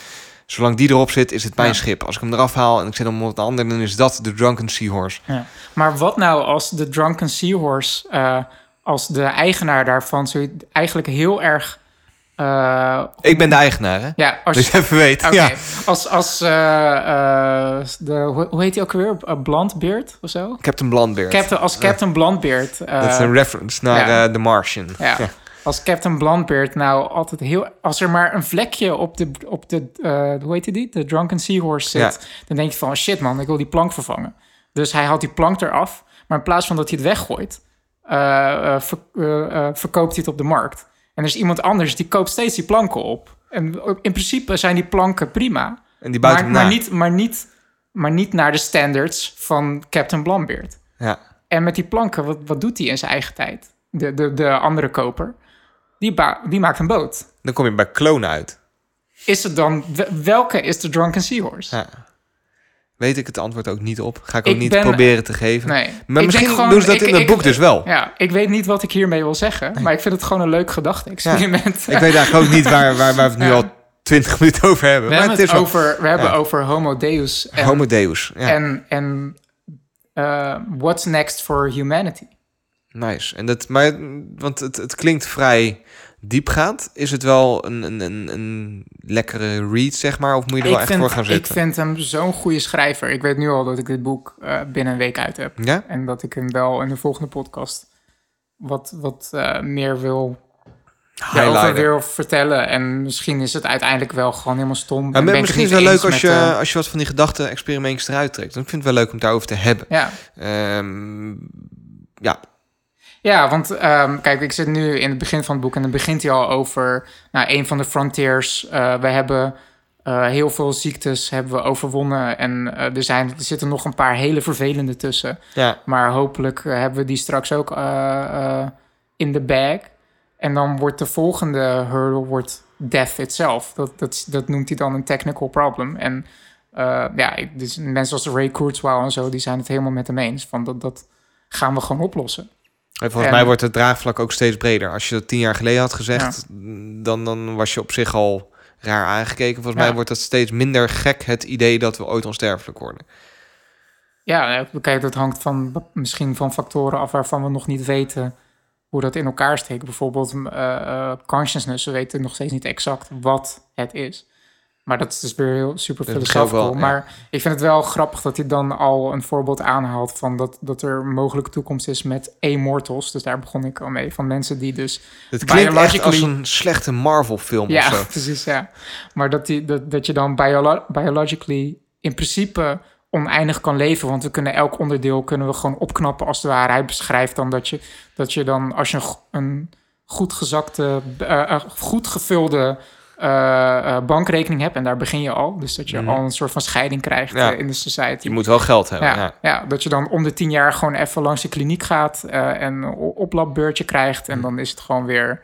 Zolang die erop zit, is het mijn Ja. schip. Als ik hem eraf haal en ik zet hem op een ander... dan is dat de Drunken Seahorse. Ja. Maar wat nou als de Drunken Seahorse, eh, als de eigenaar daarvan, zo eigenlijk heel erg. Eh, Ik ben de eigenaar, hè? ja, als je even weet. Oké, Ja. als, als eh, eh, de, hoe, heet hij ook weer? Blandbeard of zo? Captain Blandbeard. Captain, als Captain Blandbeard. eh, Dat is een reference naar ja. The Martian. ja. Als Captain Blandbeard nou altijd heel... Als er maar een vlekje op de... Op de hoe heet die? De Drunken Seahorse zit. Dan denk je van, shit man, ik wil die plank vervangen. Dus hij haalt die plank eraf. Maar in plaats van dat hij het weggooit... ver- verkoopt hij het op de markt. En er is iemand anders die koopt steeds die planken op. En in principe zijn die planken prima. En die maar, niet, maar, niet, maar niet naar de standards van Captain Blandbeard. Ja. En met die planken, wat, wat doet hij in zijn eigen tijd? De, de, de andere koper, die, die maakt een boot. Dan kom je bij klonen uit. Is het dan, welke is de Drunken Seahorse? Ja. Weet ik het antwoord ook niet op. Ga ik ook Ik niet ben- proberen te geven. Nee. Maar Ik misschien gewoon- doen ze dat ik- in het boek dus wel. Ja, ik weet niet wat ik hiermee wil zeggen, maar ik vind het gewoon een leuk gedachte-experiment. Ik weet eigenlijk ook niet waar, waar, waar we het nu al twintig minuten over hebben. We maar hebben het het, is over, we hebben over Homo Deus en, Homo Deus. Ja. en, en eh, what's next for humanity. Nice. En dat, maar, want het, het klinkt vrij diepgaand. Is het wel een, een, een, een lekkere read, zeg maar? Of moet je er wel echt voor gaan ik zitten? vind hem zo'n goede schrijver. Ik weet nu al dat ik dit boek eh, binnen een week uit heb. Ja? En dat ik hem wel in de volgende podcast wat, wat eh, meer wil, daarover wil vertellen. En misschien is het uiteindelijk wel gewoon helemaal stom. Ja, En maar ik misschien is het wel leuk als je, eh, als je wat van die gedachten-experimentjes eruit trekt. Dan vind ik het wel leuk om het daarover te hebben. ja. Ehm, ja, Ja, want ehm, kijk, ik zit nu in het begin van het boek en dan begint hij al over nou, een van de frontiers. Eh, we hebben eh, heel veel ziektes hebben we overwonnen en eh, er, zijn, er zitten nog een paar hele vervelende tussen. ja. Maar hopelijk hebben we die straks ook in de bag. En dan wordt de volgende hurdle wordt death itself. Dat, dat, dat noemt hij dan een technical problem. En ja, dus mensen als Ray Kurzweil en zo, die zijn het helemaal met hem eens. Van dat, dat gaan we gewoon oplossen. En volgens En- mij wordt het draagvlak ook steeds breder. Als je dat tien jaar geleden had gezegd, dan, dan was je op zich al raar aangekeken. Volgens Ja. mij wordt het steeds minder gek, het idee dat we ooit onsterfelijk worden. Ja, kijk, dat hangt van, misschien van factoren af waarvan we nog niet weten hoe dat in elkaar steekt. Bijvoorbeeld eh, consciousness. We weten nog steeds niet exact wat het is. Maar dat is dus weer heel super ja. Maar ik vind het wel grappig dat hij dan al een voorbeeld aanhaalt van dat, dat er een mogelijke toekomst is met immortals. Dus daar begon ik al mee. Van mensen die dus Het klinkt echt als een slechte Marvel-film ja, of zo. [LAUGHS] precies, ja. Maar dat, die, dat, dat je dan biolo- biologically in principe oneindig kan leven. Want we kunnen elk onderdeel kunnen we gewoon opknappen als het ware. Hij beschrijft dan dat je, dat je dan als je een, een goed gezakte, eh, goed gevulde eh, bankrekening hebt en daar begin je al. Dus dat je al een soort van scheiding krijgt Ja. eh, in de society. Je moet wel geld hebben. ja, Ja. ja. dat je dan om de tien jaar gewoon even langs de kliniek gaat en een oplapbeurtje krijgt. En dan is het gewoon weer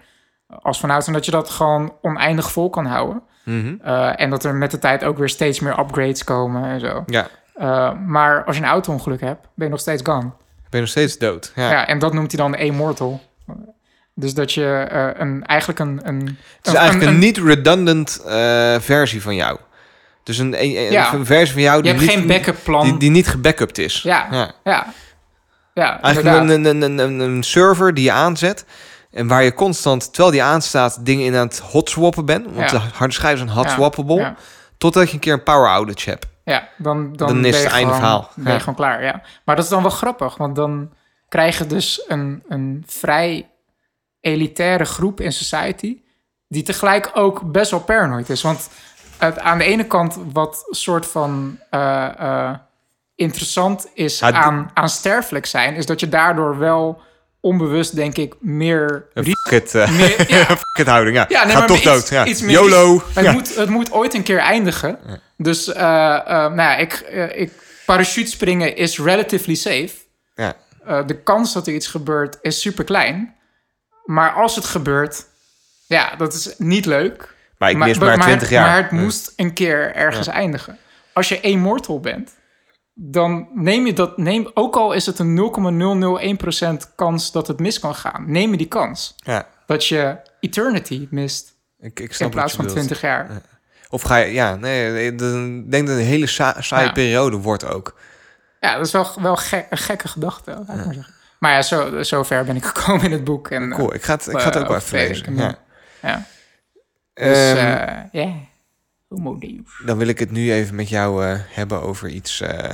als vanouds. En dat je dat gewoon oneindig vol kan houden. Mhm. En dat er met de tijd ook weer steeds meer upgrades komen en zo. ja. Maar als je een auto-ongeluk hebt, ben je nog steeds gone. Ben je nog steeds dood. Ja. Ja. en dat noemt hij dan immortal. Dus dat je eh, een, eigenlijk een... een Het is eigenlijk een, niet redundant eh, versie van jou. Dus een, een, een- Ja. een versie van jou Je die hebt niet, geen backup plan. Die, die niet gebackupt is. Ja. ja. Ja, ja Eigenlijk een, een, een, een, een server die je aanzet. En waar je constant, terwijl die aanstaat, dingen in aan het hotswappen bent. Want Ja. de harde schijven zijn Ja, hotswappable. Totdat je een keer een power outage hebt. ja, dan, dan, Dan is het je einde verhaal. Ben je gewoon klaar, ja. Maar dat is dan wel grappig, want dan krijg je dus een, een vrij elitaire groep in society... die tegelijk ook best wel paranoid is. Want het, aan de ene kant wat soort van eh, eh, interessant is Ja, aan, aan sterfelijk zijn... is dat je daardoor wel onbewust, denk ik, meer... Een fuck it, eh, meer ja, [LAUGHS] houding. Ja, Ja, nee, Ga maar toch iets- dood. Ja. iets meer- YOLO. Het, Ja. moet, het moet ooit een keer eindigen. Dus nou ja, ik, ik, parachute springen is relatively safe. Ja. De kans dat er iets gebeurt is super klein. Maar als het gebeurt, ja, dat is niet leuk. Maar ik mis maar 20 het, jaar. Maar het Ja. moest een keer ergens eindigen. Als je immortal bent, dan neem je dat, neem, ook al is het een 0,001% kans dat het mis kan gaan, neem je die kans. Ja. Dat je eternity mist Ik, ik snap in plaats van bedoelt. 20 jaar. Of ga je, ja, nee, ik denk dat het een hele sa- saaie Ja. periode wordt ook. Ja, dat is wel, wel gek, een gekke gedachte. laat ik maar, zeggen. Maar ja, zo, zo ver ben ik gekomen in het boek. En, Cool, ik ga het, ik ga het eh, ook wel over even lezen. Ja. Ja. Dus Ehm, eh, ja, homo deus. Dan wil ik het nu even met jou eh, hebben over iets eh,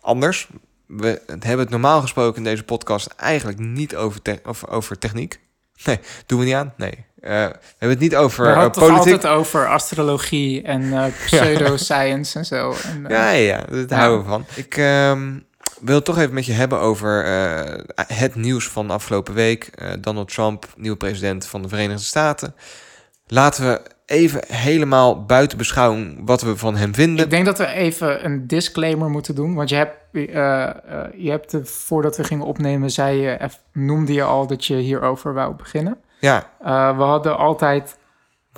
anders. We hebben het normaal gesproken in deze podcast eigenlijk niet over, te- of over techniek. Nee, doen we niet aan. Nee. Eh, we hebben het niet over We eh, hadden het politiek. altijd over astrologie en eh, [LAUGHS] pseudoscience en zo. En, eh, Ja, ja, Ja. houden we van. Ik ehm, wil het toch even met je hebben over eh, het nieuws van de afgelopen week. Eh, Donald Trump, nieuwe president van de Verenigde Staten. Laten we even helemaal buiten beschouwing wat we van hem vinden. Ik denk dat we even een disclaimer moeten doen. Want je hebt, eh, je hebt de, voordat we gingen opnemen, zei je, noemde je al dat je hierover wou beginnen. Ja, we hadden altijd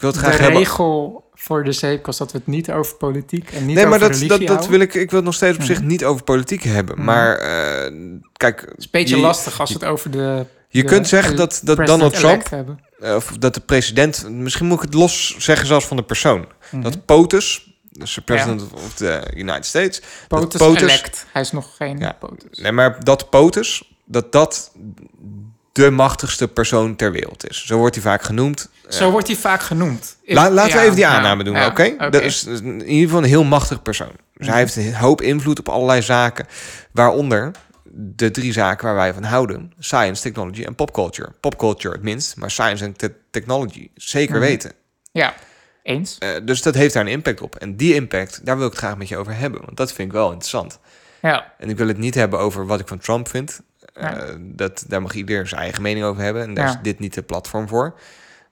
ik wil het de graag hebben. regel voor de zeepkast dat we het niet over politiek en niet Nee, maar dat, dat, dat wil ik, ik wil nog steeds op zich Mhm. niet over politiek hebben. Mhm. Maar eh, kijk, Het is een beetje je, lastig als het over de. je de kunt zeggen dat, dat Donald Trump, hebben. of dat de president, misschien moet ik het los zeggen zelfs van de persoon. Mhm. Dat POTUS, dus de president of the United States, POTUS, dat POTUS elect. Hij is nog geen Ja. POTUS. Nee, maar dat POTUS, dat dat de machtigste persoon ter wereld is. Zo wordt hij vaak genoemd. Zo wordt hij vaak genoemd. La- laten we even die aanname doen, oké? Dat is in ieder geval een heel machtig persoon. Dus hij heeft een hoop invloed op allerlei zaken. Waaronder de drie zaken waar wij van houden. Science, technology en popculture. Popculture het minst, maar science en te- technology zeker Mhm. weten. Ja, eens. Eh, dus dat heeft daar een impact op. En die impact, daar wil ik het graag met je over hebben. Want dat vind ik wel interessant. Ja, En ik wil het niet hebben over wat ik van Trump vind. Eh, dat, daar mag ieder zijn eigen mening over hebben. En daar Ja. is dit niet de platform voor.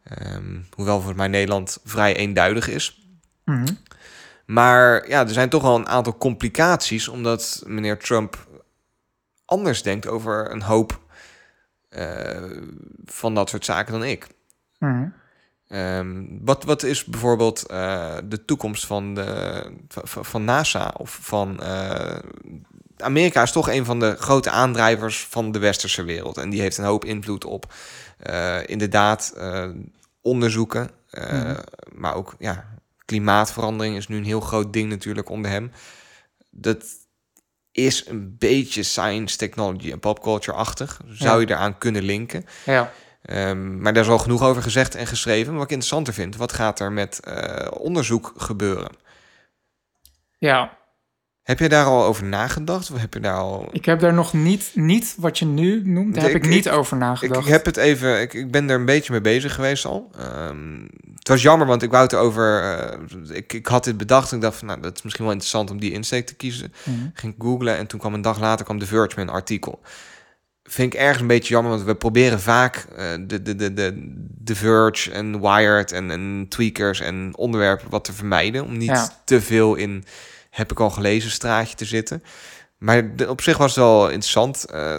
Ehm, hoewel volgens mij Nederland vrij eenduidig is. Mhm. Maar ja, er zijn toch wel een aantal complicaties. Omdat meneer Trump anders denkt over een hoop eh, van dat soort zaken dan ik. Mhm. Ehm, wat, wat is bijvoorbeeld eh, de toekomst van, de, van, van NASA of van. Amerika is toch een van de grote aandrijvers van de westerse wereld. En die heeft een hoop invloed op eh, inderdaad eh, onderzoeken. eh, Mhm. Maar ook ja, klimaatverandering is nu een heel groot ding natuurlijk onder hem. Dat is een beetje science, technology en popculture-achtig. Zou je eraan kunnen linken. ja. Ehm, maar daar is al genoeg over gezegd en geschreven. Maar wat ik interessanter vind, wat gaat er met onderzoek gebeuren? ja, Heb je daar al over nagedacht? Of heb je daar al... ik heb daar nog niet, niet wat je nu noemt, daar heb Ik- ik, niet ik- over nagedacht. ik heb het even, ik, ik ben er een beetje mee bezig geweest al. Ehm, het was jammer, want ik wou het over. eh, ik, ik had dit bedacht en ik dacht van, nou, dat is misschien wel interessant om die insteek te kiezen. Mhm. Ging googlen en toen kwam een dag later kwam The Verge met een artikel. vind ik ergens een beetje jammer, want we proberen vaak eh, de, de, de, de, The Verge en Wired en, en Tweakers en onderwerpen wat te vermijden. Om niet Ja. te veel in heb ik al gelezen straatje te zitten. Maar op zich was het wel interessant eh,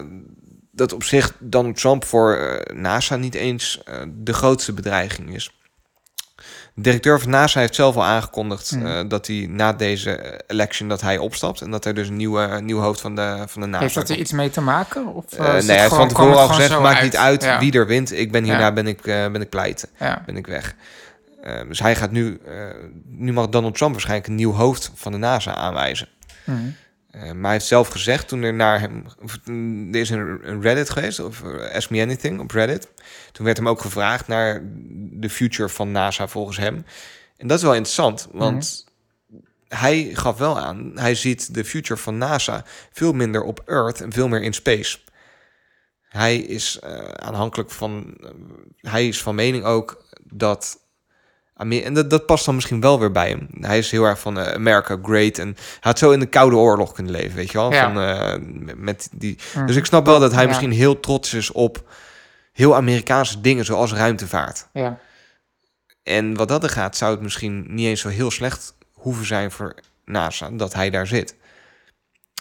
dat op zich Donald Trump voor eh, NASA niet eens eh, de grootste bedreiging is. De directeur van NASA heeft zelf al aangekondigd Hmm. dat hij na deze election dat hij opstapt en dat er dus een nieuwe, nieuw hoofd van de, van de NASA Heeft dat er komt. iets mee te maken? Of, nee, hij heeft van tevoren al gezegd, maakt niet uit Ja. wie er wint. Ik ben hierna Ja. ben, ik, ben ik pleiten, Ja. ben ik weg. Eh, dus hij gaat nu, eh, nu mag Donald Trump waarschijnlijk een nieuw hoofd van de NASA aanwijzen. Mhm. Eh, maar hij heeft zelf gezegd toen er naar hem. Mm, er is een, Reddit geweest, of eh, Ask Me Anything op Reddit. Toen werd hem ook gevraagd naar de future van NASA volgens hem. En dat is wel interessant, want hij gaf wel aan, hij ziet de future van NASA veel minder op Earth en veel meer in space. Hij is eh, aanhankelijk van, hij is van mening ook dat en dat, dat past dan misschien wel weer bij hem. Hij is heel erg van eh, America great. En hij had zo in de Koude Oorlog kunnen leven, weet je wel? Ja. Van, eh, met- die... Mhm. Dus ik snap wel dat hij Ja. misschien heel trots is op heel Amerikaanse dingen, zoals ruimtevaart. Ja. En wat dat er gaat, zou het misschien niet eens zo heel slecht hoeven zijn voor NASA dat hij daar zit.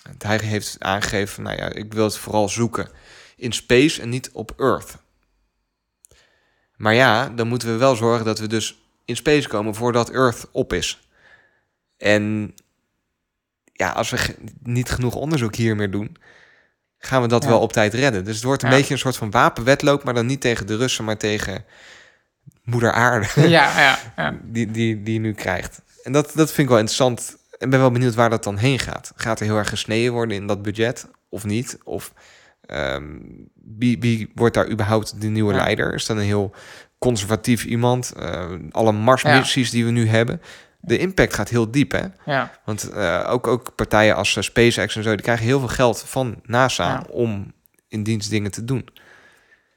Want Hij heeft aangegeven, nou ja, ik wil het vooral zoeken in space en niet op Earth. Maar ja, dan moeten we wel zorgen dat we dus in space komen voordat Earth op is. En ja, als we niet genoeg onderzoek hier meer doen, gaan we dat Ja. wel op tijd redden. Dus het wordt een Ja. beetje een soort van wapenwetloop, maar dan niet tegen de Russen, maar tegen moeder aarde Ja, ja, ja. [LAUGHS] die, die, die je nu krijgt. En dat, dat vind ik wel interessant. En ben wel benieuwd waar dat dan heen gaat. Gaat er heel erg gesneden worden in dat budget of niet? Of ehm, wie, wie wordt daar überhaupt de nieuwe Ja. leider? Is dat een heel conservatief iemand? Eh, alle Marsmissies die we nu hebben. De impact gaat heel diep, hè? ja. Want eh, ook, ook partijen als eh, SpaceX en zo... die krijgen heel veel geld van NASA... Ja. om in dienst dingen te doen.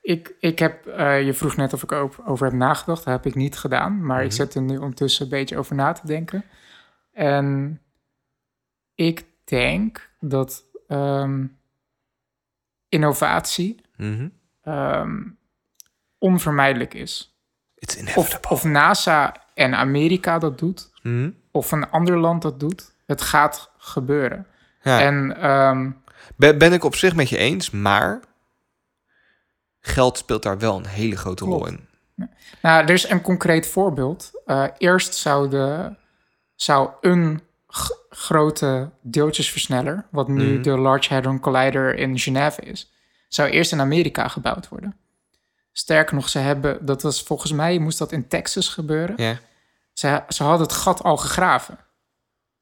Ik, ik heb, je vroeg net of ik ook over heb nagedacht. Dat heb ik niet gedaan. Maar ik Mhm. zit er nu ondertussen een beetje over na te denken. En ik denk dat ehm, innovatie Mhm. ehm, onvermijdelijk is. It's Of, inevitable. of NASA en Amerika dat doet, Mhm. of een ander land dat doet, het gaat gebeuren. Ja. En ehm, Ben, ben ik op zich met je eens, maar geld speelt daar wel een hele grote rol in. Nou, er is een concreet voorbeeld. Eh, eerst zou, de, zou een grote deeltjesversneller, wat nu Mhm. de Large Hadron Collider in Genève is, zou eerst in Amerika gebouwd worden. Sterker nog, ze hebben, dat was volgens mij, moest dat in Texas gebeuren. Ja. Ze, ze hadden het gat al gegraven.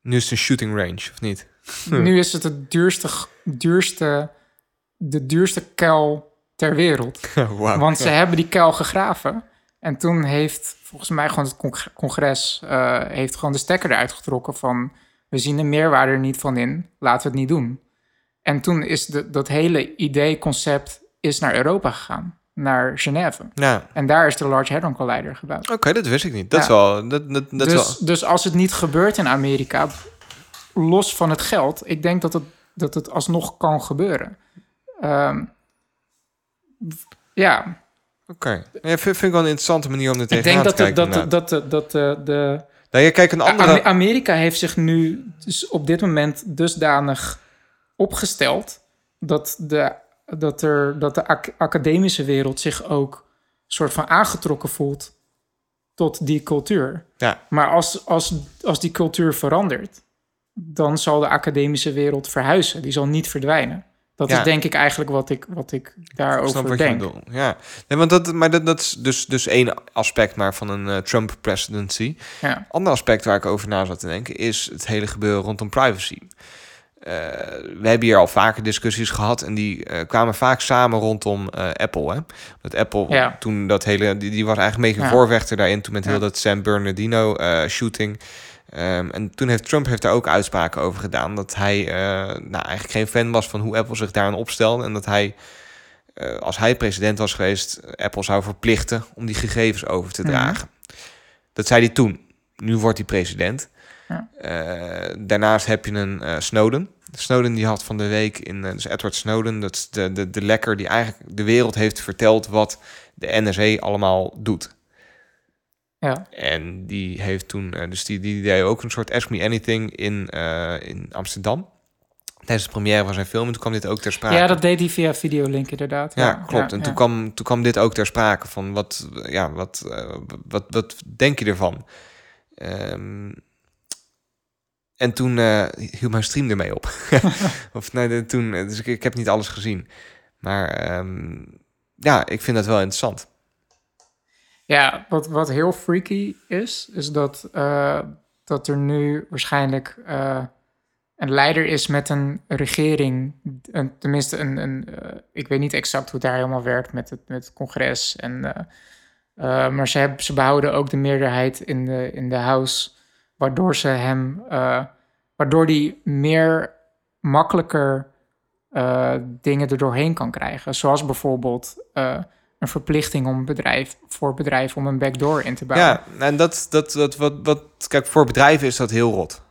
Nu is het een shooting range, of niet? [LAUGHS] Nu is het het duurste, duurste, de duurste kuil ter wereld. [LAUGHS] Wauw. Want ze hebben die kuil gegraven. En toen heeft volgens mij gewoon het cong- congres eh, heeft gewoon de stekker eruit getrokken van we zien de meerwaarde er niet van in, laten we het niet doen. En toen is de, dat hele idee, concept is naar Europa gegaan, naar Genève. Ja, En daar is de Large Hadron Collider gebouwd. oké, dat wist ik niet. Dat is wel... Dat, dat, dat dus, wel... dus als het niet gebeurt in Amerika, los van het geld, ik denk dat het, dat het alsnog kan gebeuren. Ehm, ja, Oké. Ja, vind, vind ik wel een interessante manier om ik tegenaan denk te dat, de, kijken. dat, inderdaad. dat, de, dat de, de Nou, ja, kijk, een andere... Ame- Amerika heeft zich nu dus op dit moment dusdanig opgesteld dat de, dat er, dat de ac- academische wereld zich ook soort van aangetrokken voelt tot die cultuur. Ja. Maar als, als, als die cultuur verandert, dan zal de academische wereld verhuizen. Die zal niet verdwijnen. Dat Ja. is denk ik eigenlijk wat ik, wat ik Ik daarover wat je denk. Ja, nee, want dat, maar dat, dat is dus, dus één aspect maar van een eh, Trump presidency. Ja. Ander aspect waar ik over na zat te denken is het hele gebeuren rondom privacy. Eh, we hebben hier al vaker discussies gehad en die eh, kwamen vaak samen rondom eh, Apple. Hè? Dat Apple Ja. toen dat hele, die, die was eigenlijk een beetje een Ja. voorvechter daarin toen met heel dat San Bernardino shooting. Ehm, en toen heeft Trump heeft daar ook uitspraken over gedaan dat hij nou, eigenlijk geen fan was van hoe Apple zich daarin opstelde en dat hij als hij president was geweest, Apple zou verplichten om die gegevens over te Mhm. dragen. Dat zei hij toen. Nu wordt hij president. Ja. Eh, daarnaast heb je een eh, Snowden. Snowden die had van de week in, eh, dus Edward Snowden, dat is de, de, de lekker die eigenlijk de wereld heeft verteld wat de NSA allemaal doet. Ja. En die heeft toen, dus die, die deed ook een soort Ask Me Anything in, in Amsterdam. Tijdens de première van zijn film. En toen kwam dit ook ter sprake. ja, dat deed hij via videolink inderdaad. Ja, klopt. ja, en Toen, ja. kwam, toen kwam dit ook ter sprake van wat, ja, wat, wat, wat denk je ervan? Ehm, en toen eh, hield mijn stream ermee op. [LAUGHS] of nee, toen, dus ik, ik heb niet alles gezien. Maar ehm, ja, ik vind dat wel interessant. Ja, wat, wat heel freaky is, is dat, eh, dat er nu waarschijnlijk eh, een leider is met een regering. Een, tenminste, een, een, eh, ik weet niet exact hoe het daar helemaal werkt met het, met het congres. En, eh, eh, maar ze, hebben, ze behouden ook de meerderheid in de, in de House, waardoor ze hem, eh, waardoor die meer makkelijker eh, dingen er doorheen kan krijgen. Zoals bijvoorbeeld eh, een verplichting om bedrijf, voor bedrijven om een backdoor in te bouwen. Ja, en dat, dat, dat wat, wat, kijk, voor bedrijven is dat heel rot.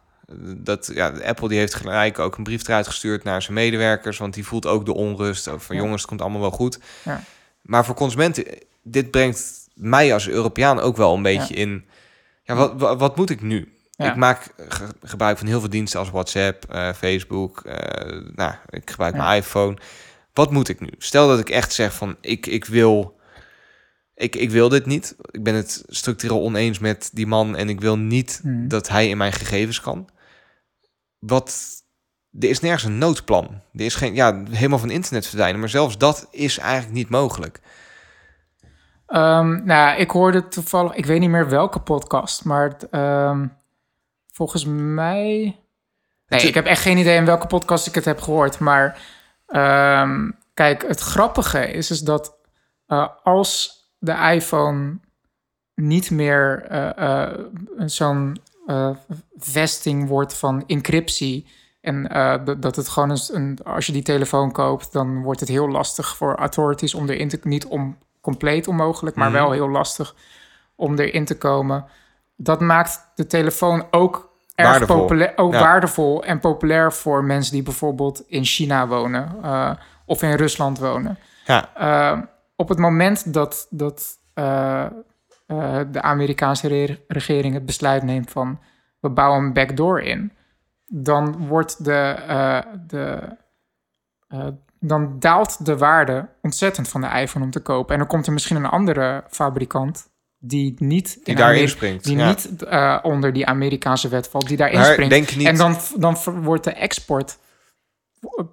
Dat, ja, Apple die heeft gelijk ook een brief eruit gestuurd naar zijn medewerkers, want die voelt ook de onrust. Ook van Ja. jongens, het komt allemaal wel goed. Ja. Maar voor consumenten, dit brengt mij als Europeaan ook wel een beetje in. Ja, wat, wat, wat moet ik nu? Ja. Ik maak ge- gebruik van heel veel diensten als WhatsApp, eh, Facebook. eh, nou, ik gebruik Ja. mijn iPhone. Wat moet ik nu? Stel dat ik echt zeg van ik, ik wil. Ik, ik wil dit niet. Ik ben het structureel oneens met die man en ik wil niet Mhm. dat hij in mijn gegevens kan. Wat. Er is nergens een noodplan. Er is geen. Ja, helemaal van internet verdwijnen. Maar zelfs dat is eigenlijk niet mogelijk. Ehm, nou, ik hoorde toevallig, ik weet niet meer welke podcast, maar ehm, volgens mij. Nee, ik heb echt geen idee in welke podcast ik het heb gehoord. Maar ehm, kijk, het grappige is, is dat eh, als de iPhone niet meer eh, eh, zo'n vesting wordt van encryptie. En dat- het gewoon een, een, als je die telefoon koopt, dan wordt het heel lastig voor authorities om erin te, niet om compleet onmogelijk, maar Mhm. wel heel lastig om erin te komen. Dat maakt de telefoon ook erg Waardevol. populair, ook Ja. waardevol en populair voor mensen die bijvoorbeeld in China wonen eh, of in Rusland wonen. Ja, Uh, op het moment dat, dat uh, uh, de Amerikaanse re- regering het besluit neemt van we bouwen een backdoor in, dan wordt de, de dan daalt de waarde ontzettend van de iPhone om te kopen. En dan komt er misschien een andere fabrikant die niet die in daar Ameri- inspringt. die ja. niet uh, onder die Amerikaanse wet valt, die daar Maar inspringt. denk je niet- En dan, dan wordt de export,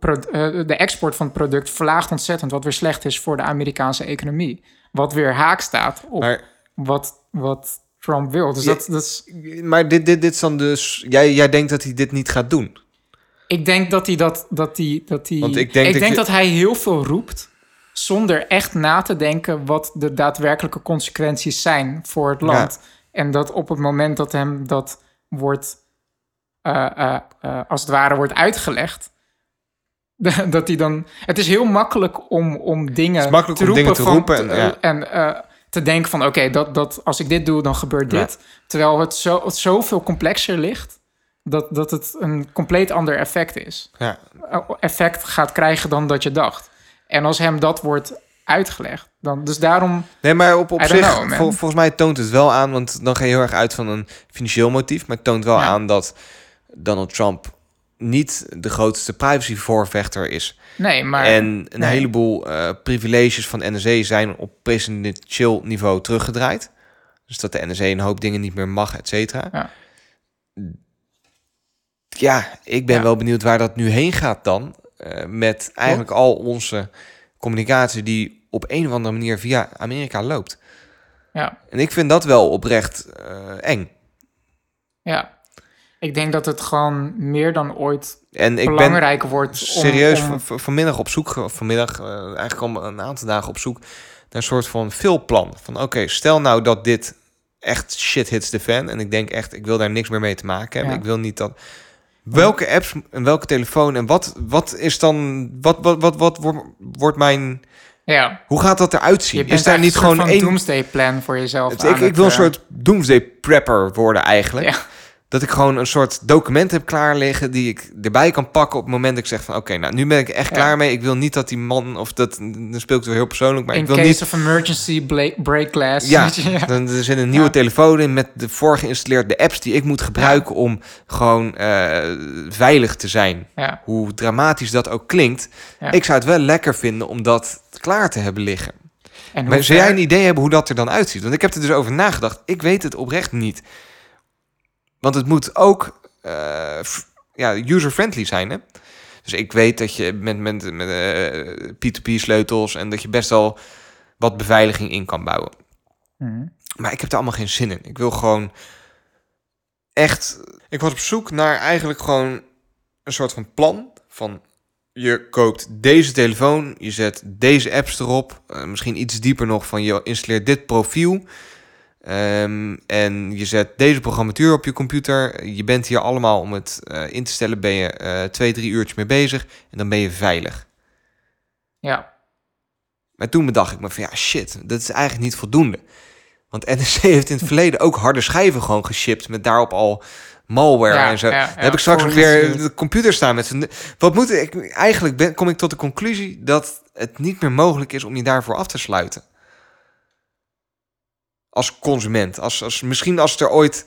pro- eh, de export van het product verlaagt ontzettend, wat weer slecht is voor de Amerikaanse economie. Wat weer haak staat op Maar, wat, wat Trump wil. Dus Ja. dat, dat is, maar dit, dit, dit is dan dus... Jij, jij denkt dat hij dit niet gaat doen? ik denk dat hij dat, dat hij, dat hij, Want ik denk dat hij heel veel roept zonder echt na te denken wat de daadwerkelijke consequenties zijn voor het land. En dat op het moment dat hem dat wordt, eh, eh, eh, als het ware wordt uitgelegd, [LAUGHS] dat hij dan. Het is heel makkelijk om, om dingen, te om dingen roepen, te van- roepen en, ja. en te denken van oké, dat, dat als ik dit doe, dan gebeurt Ja. dit. Terwijl het, zo, het zoveel complexer ligt dat, dat het een compleet ander effect is. Ja. Effect gaat krijgen dan dat je dacht. En als hem dat wordt uitgelegd, dan dus daarom. Nee, maar op, op zich, know, man. vol- volgens mij toont het wel aan, want dan ga je heel erg uit van een financieel motief, maar het toont wel Ja. aan dat Donald Trump niet de grootste privacyvoorvechter is. Nee, maar. en een nee. heleboel eh, privileges van NSA zijn op presidentieel niveau teruggedraaid. Dus dat de NSA een hoop dingen niet meer mag, et cetera. Ja. Ja, ik ben Ja. wel benieuwd waar dat nu heen gaat dan. Eh, met eigenlijk al onze communicatie die op een of andere manier via Amerika loopt. ja, En ik vind dat wel oprecht eh, eng. ja. Ik denk dat het gewoon meer dan ooit En ik ben wordt. om- serieus om- vanmiddag op zoek, vanmiddag eh, eigenlijk al een aantal dagen op zoek naar een soort van veelplan. Van oké, stel nou dat dit echt shit hits the fan. En ik denk echt, ik wil daar niks meer mee te maken hebben. Ja. Ik wil niet dat. Welke apps en welke telefoon en wat, wat is dan, wat, wat, wat, wat wordt, wordt mijn, ja. hoe gaat dat eruit zien? Is daar niet gewoon een één doomsday plan voor jezelf. Het- ik, ik wil een eh, soort doomsday prepper worden eigenlijk. Ja. Dat ik gewoon een soort document heb klaar liggen die ik erbij kan pakken op het moment dat ik zeg van oké, nou nu ben ik echt Ja. klaar mee. Ik wil niet dat die man of dat dan speel ik het weer heel persoonlijk, maar In ik wil case niet of emergency break glass. [LAUGHS] ja, dan er zit een nieuwe Ja. telefoon in met de voorgeïnstalleerde apps die ik moet gebruiken om gewoon eh, veilig te zijn. Hoe dramatisch dat ook klinkt, ik zou het wel lekker vinden om dat klaar te hebben liggen. En Maar hoe zou jij een idee hebben hoe dat er dan uitziet? Want ik heb er dus over nagedacht. Ik weet het oprecht niet. Want het moet ook eh, ja, user-friendly zijn. Hè? Dus ik weet dat je met, met, met eh, P2P sleutels en dat je best wel wat beveiliging in kan bouwen. Mhm. Maar ik heb er allemaal geen zin in. Ik wil gewoon echt. Ik was op zoek naar eigenlijk gewoon een soort van plan. Van je koopt deze telefoon, je zet deze apps erop. eh, misschien iets dieper nog van je installeert dit profiel. Ehm, en je zet deze programmatuur op je computer. Je bent hier allemaal om het eh, in te stellen. Ben je eh, twee, drie uurtjes mee bezig. En dan ben je veilig. Ja. Maar toen bedacht ik me van ja, shit, dat is eigenlijk niet voldoende. Want NSC [LAUGHS] heeft in het verleden ook harde schijven gewoon geshipped met daarop al malware Ja, en zo. ja, Dan heb ik straks nog weer de computer staan met z'n... Wat moet ik... Eigenlijk ben, kom ik tot de conclusie dat het niet meer mogelijk is om je daarvoor af te sluiten. Als consument. Als, als, misschien als er ooit,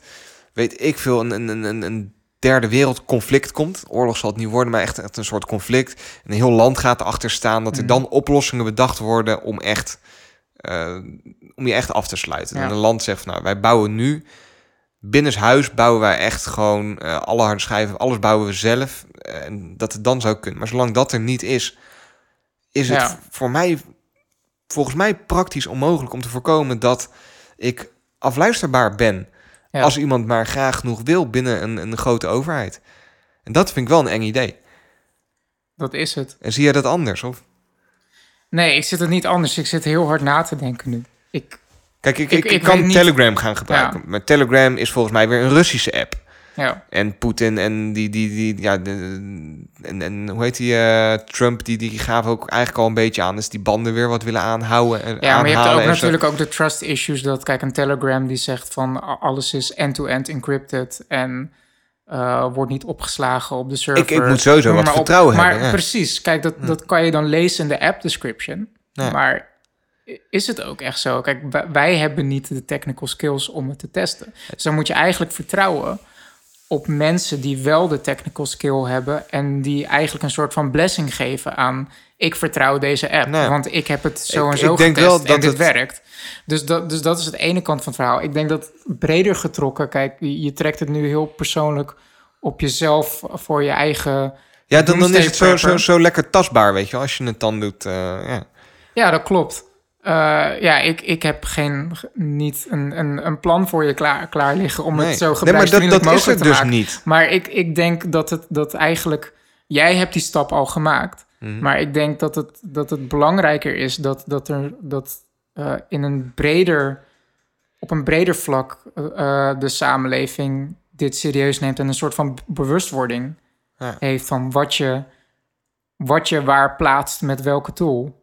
weet ik veel, een, een, een, een derde wereld conflict komt. Oorlog zal het niet worden, maar echt, echt een soort conflict. En een heel land gaat erachter staan. Dat er Mhm. dan oplossingen bedacht worden om echt... eh, om je echt af te sluiten. Ja. En een land zegt, van, nou, wij bouwen nu... Binnenshuis bouwen wij echt gewoon eh, alle harde schijven, alles bouwen we zelf. En dat het dan zou kunnen. Maar zolang dat er niet is, is het voor mij, volgens mij praktisch onmogelijk om te voorkomen dat ik afluisterbaar ben. Ja. Als iemand maar graag genoeg wil binnen een, een grote overheid. En dat vind ik wel een eng idee. Dat is het. En zie jij dat anders? Of? Nee, ik zit het niet anders. Ik zit heel hard na te denken nu. Ik, Kijk, ik, Ik- ik, ik kan niet- Telegram gaan gebruiken. Maar Telegram is volgens mij weer een Russische app. Ja. En Poetin en die, die, die ja, de, en, en hoe heet die, eh, Trump, die, die gaf ook eigenlijk al een beetje aan, dus die banden weer wat willen aanhouden. En Ja, maar je hebt ook natuurlijk ook de trust issues. Dat, kijk, een Telegram die zegt van alles is end-to-end encrypted en eh, wordt niet opgeslagen op de server. Ik- ik moet sowieso wat maar op. vertrouwen maar hebben, ja. precies, kijk, dat, dat kan je dan lezen in de app description. Ja. Maar is het ook echt zo? Kijk, wij hebben niet de technical skills om het te testen. Dus dan moet je eigenlijk vertrouwen op mensen die wel de technical skill hebben en die eigenlijk een soort van blessing geven aan ik vertrouw deze app, Nou want ik heb het zo Ik- en zo ik denk getest wel en dat dit het- werkt. Dus dat, dus dat is het ene kant van het verhaal. Ik denk dat breder getrokken, kijk, je, trekt het nu heel persoonlijk op jezelf voor je eigen. Ja, dan, dan is het zo, zo, zo lekker tastbaar, weet je wel, als je het dan doet. eh, ja. Ja, dat klopt. Eh, ja, ik, ik heb geen, niet een, een, een plan voor je klaar, klaar liggen om Nee. het zo Nee, maar gebruiksvriendelijk dat- dat is mogelijk het te dus maken. niet. Maar ik, ik denk dat het dat eigenlijk jij hebt die stap al gemaakt. Mhm. Maar ik denk dat het, dat het belangrijker is dat, dat er dat eh, in een breder, op een breder vlak eh, de samenleving dit serieus neemt en een soort van bewustwording Ja. heeft van wat je, wat je waar plaatst met welke tool.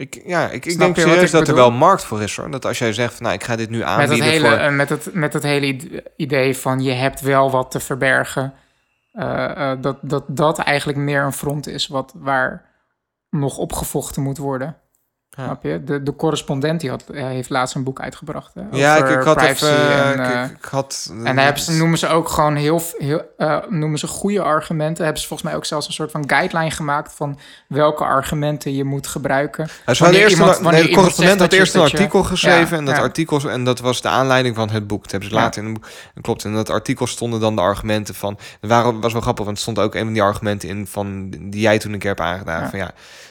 Ik, ja, ik, ik denk serieus dat er wel markt voor is, hoor. Dat als jij zegt, van, nou, ik ga dit nu Met het, aanbieden hele, voor... eh, met, het, met het hele id- idee van je hebt wel wat te verbergen. eh, eh, dat, dat dat eigenlijk meer een front is wat, waar nog opgevochten moet worden. Ja. Snap je? De, de correspondent die had, eh, heeft laatst een boek uitgebracht. hè, ja, ik, had even... En, ik- eh, ik, ik had... en daar hebben ze, noemen ze ook gewoon heel, heel eh, noemen ze goede argumenten. Hebben ze volgens mij ook zelfs een soort van guideline gemaakt van welke argumenten je moet gebruiken. Hij Wanneer eerst iemand- nee, de correspondent had dat eerst een dat je- artikel geschreven. Ja, en dat artikel, en dat was de aanleiding van het boek. Dat hebben ze later in een boek. En klopt. En in dat artikel stonden dan de argumenten van. Waren, was wel grappig, want er stond ook een van die argumenten in van die jij toen een keer hebt aangedragen. Ja. Van ja,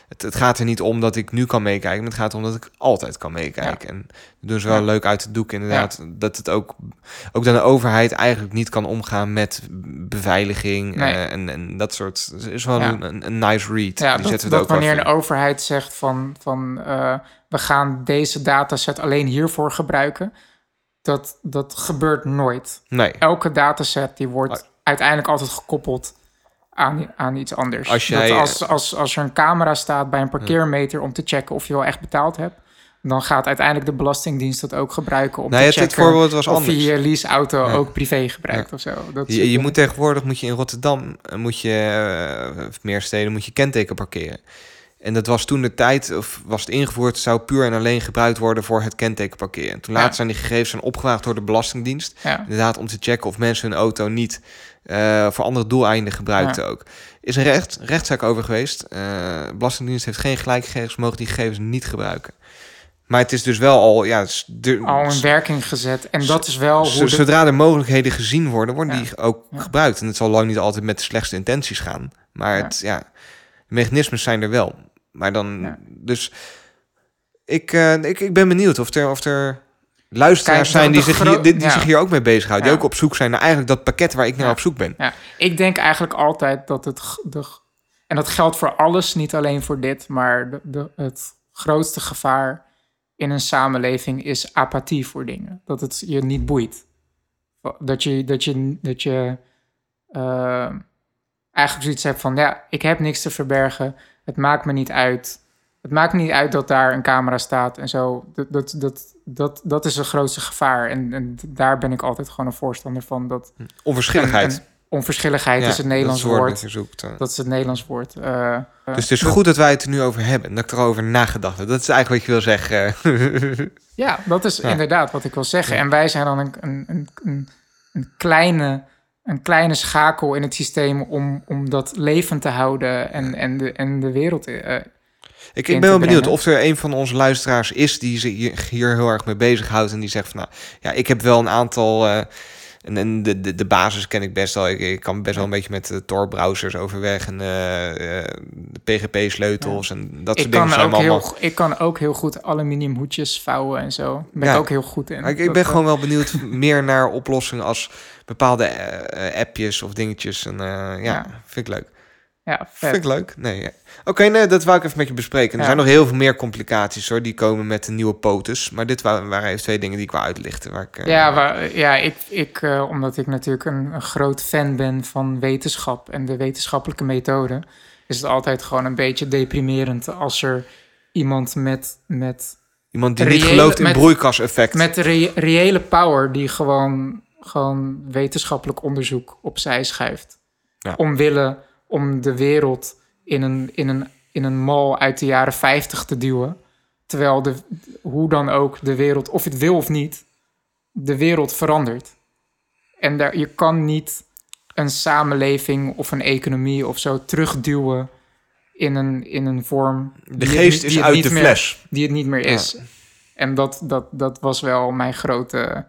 het, het gaat er niet om dat ik nu kan meekijken, maar het gaat om dat ik altijd kan meekijken. En dat doen ze wel Ja. leuk uit het doek, inderdaad. Dat het ook, ook dan de overheid eigenlijk niet kan omgaan met beveiliging Nee. eh, en, en dat soort. Is wel een, een, nice read. Ja, die dat, zetten we dat ook wanneer een overheid zegt van, van eh, we gaan deze dataset alleen hiervoor gebruiken, dat, dat gebeurt nooit. Nee. Elke dataset die wordt uiteindelijk altijd gekoppeld aan, aan iets anders. Als Dat als, als, als er een camera staat bij een parkeermeter om te checken of je wel echt betaald hebt, dan gaat uiteindelijk de Belastingdienst dat ook gebruiken om Nou te checken voorbeeld was of anders. je je leaseauto Ja. ook privé gebruikt of zo. Dat Je, je moet tegenwoordig moet je in Rotterdam eh, moet je eh, of meer steden moet je kenteken parkeren. En dat was toen de tijd, of was het ingevoerd, zou puur en alleen gebruikt worden voor het kenteken parkeren. En toen Ja. later zijn die gegevens zijn opgevraagd door de Belastingdienst. Inderdaad, om te checken of mensen hun auto niet eh, voor andere doeleinden gebruikten ook. Is een recht, rechtszaak over geweest. Eh, Belastingdienst heeft geen gelijkgegevens, mogen die gegevens niet gebruiken. Maar het is dus wel al, ja, de- al in werking gezet. En dat is wel hoe de, Zodra er mogelijkheden gezien worden, worden Ja. die ook Ja. gebruikt. En het zal lang niet altijd met de slechtste intenties gaan. Maar het, ja, de mechanismes zijn er wel. Maar dan, dus ik, eh, ik, ik ben benieuwd of er, of er luisteraars Kijk, zijn die, zich, hier, die, die ja. zich hier ook mee bezighouden. Ja. Die ook op zoek zijn naar eigenlijk dat pakket waar ik naar op zoek ben. Ja, ik denk eigenlijk altijd dat het. De, en dat geldt voor alles, niet alleen voor dit, maar de, de, het grootste gevaar in een samenleving is apathie voor dingen. Dat het je niet boeit. Dat je, dat je, dat je eh, eigenlijk zoiets hebt van: ja, ik heb niks te verbergen. Het maakt me niet uit. Het maakt niet uit dat daar een camera staat en zo. Dat, dat, dat, dat, dat is het grootste gevaar. En, en daar ben ik altijd gewoon een voorstander van. Dat Onverschilligheid. en- en onverschilligheid Ja, is het Nederlands dat woord. dat je zoekt. Dat is het Nederlands woord. Eh, dus het is goed dat wij het er nu over hebben. En dat ik erover nagedacht heb. Dat is eigenlijk wat je wil zeggen. [LAUGHS] ja, dat is Ja. inderdaad wat ik wil zeggen. En wij zijn dan een, een, een, een, een kleine, een kleine schakel in het systeem om, om dat levend te houden en, en, de, en de wereld. eh, Ik, ik ben wel benieuwd of er een van onze luisteraars is die zich hier, heel erg mee bezighoudt. En die zegt van nou ja, ik heb wel een aantal. eh, en, en de, de, de basis ken ik best wel. Ik, ik kan best wel een beetje met de Tor-browsers overweg. En eh, eh, de PGP-sleutels en dat ik, soort dingen zijn ook allemaal. heel, ik kan ook heel goed aluminium hoedjes vouwen en zo. Daar ben Ja. ik ook heel goed in. Ik, ben eh, gewoon wel [LAUGHS] benieuwd meer naar oplossingen als bepaalde eh, eh, appjes of dingetjes. En eh, ja, Ja. vind ik leuk. Ja, Vind ik leuk. Nee. Oké, nee, dat wou ik even met je bespreken. Er Ja. zijn nog heel veel meer complicaties hoor, die komen met de nieuwe POTUS. Maar dit wa- waren even twee dingen die ik wou uitlichten. Waar ik, eh, Ja, waar, ja ik, ik, eh, omdat ik natuurlijk een, een groot fan ben van wetenschap en de wetenschappelijke methode, is het altijd gewoon een beetje deprimerend als er iemand met, met, Iemand die niet gelooft in met- broeikaseffect. met re- reële power die gewoon, gewoon wetenschappelijk onderzoek opzij schuift. Ja. Omwille om de wereld in een, in, een, in een mal uit de jaren 50 te duwen. Terwijl de, hoe dan ook de wereld, of je het wil of niet, de wereld verandert. En daar, je kan niet een samenleving of een economie of zo terugduwen in een, in een vorm. de het geest is uit de meer- fles. Die het niet meer is. En dat, dat, dat was wel mijn grote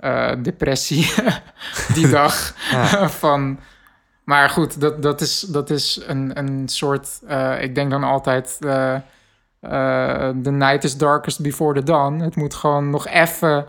eh, depressie [LAUGHS] die dag. Ja. [LAUGHS] van, maar goed, dat, dat is, dat is een, een soort. eh, ik denk dan altijd. eh, the night is darkest before the dawn. Het moet gewoon nog even.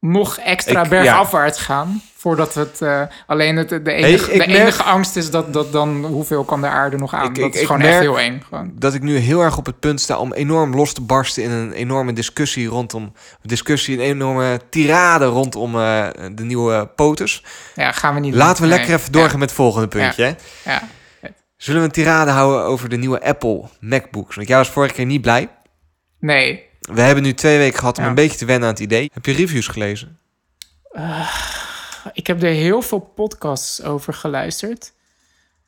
Nog extra Ik- bergafwaarts gaan. Voordat het. eh, alleen het, de, enige, ik de merk- enige angst is dat, dat dan. Hoeveel kan de aarde nog aan? Dat ik- is gewoon echt heel eng. Gewoon. dat ik nu heel erg op het punt sta om enorm los te barsten in een enorme discussie rondom discussie, een enorme tirade rondom eh, de nieuwe POTUS. Ja, gaan we niet. Laten we lekker even doorgaan met het volgende puntje. ja. Zullen we een tirade houden over de nieuwe Apple MacBooks? Want jij was vorige keer niet blij. Nee, We hebben nu twee weken gehad om Ja. een beetje te wennen aan het idee. Heb je reviews gelezen? Ik heb er heel veel podcasts over geluisterd.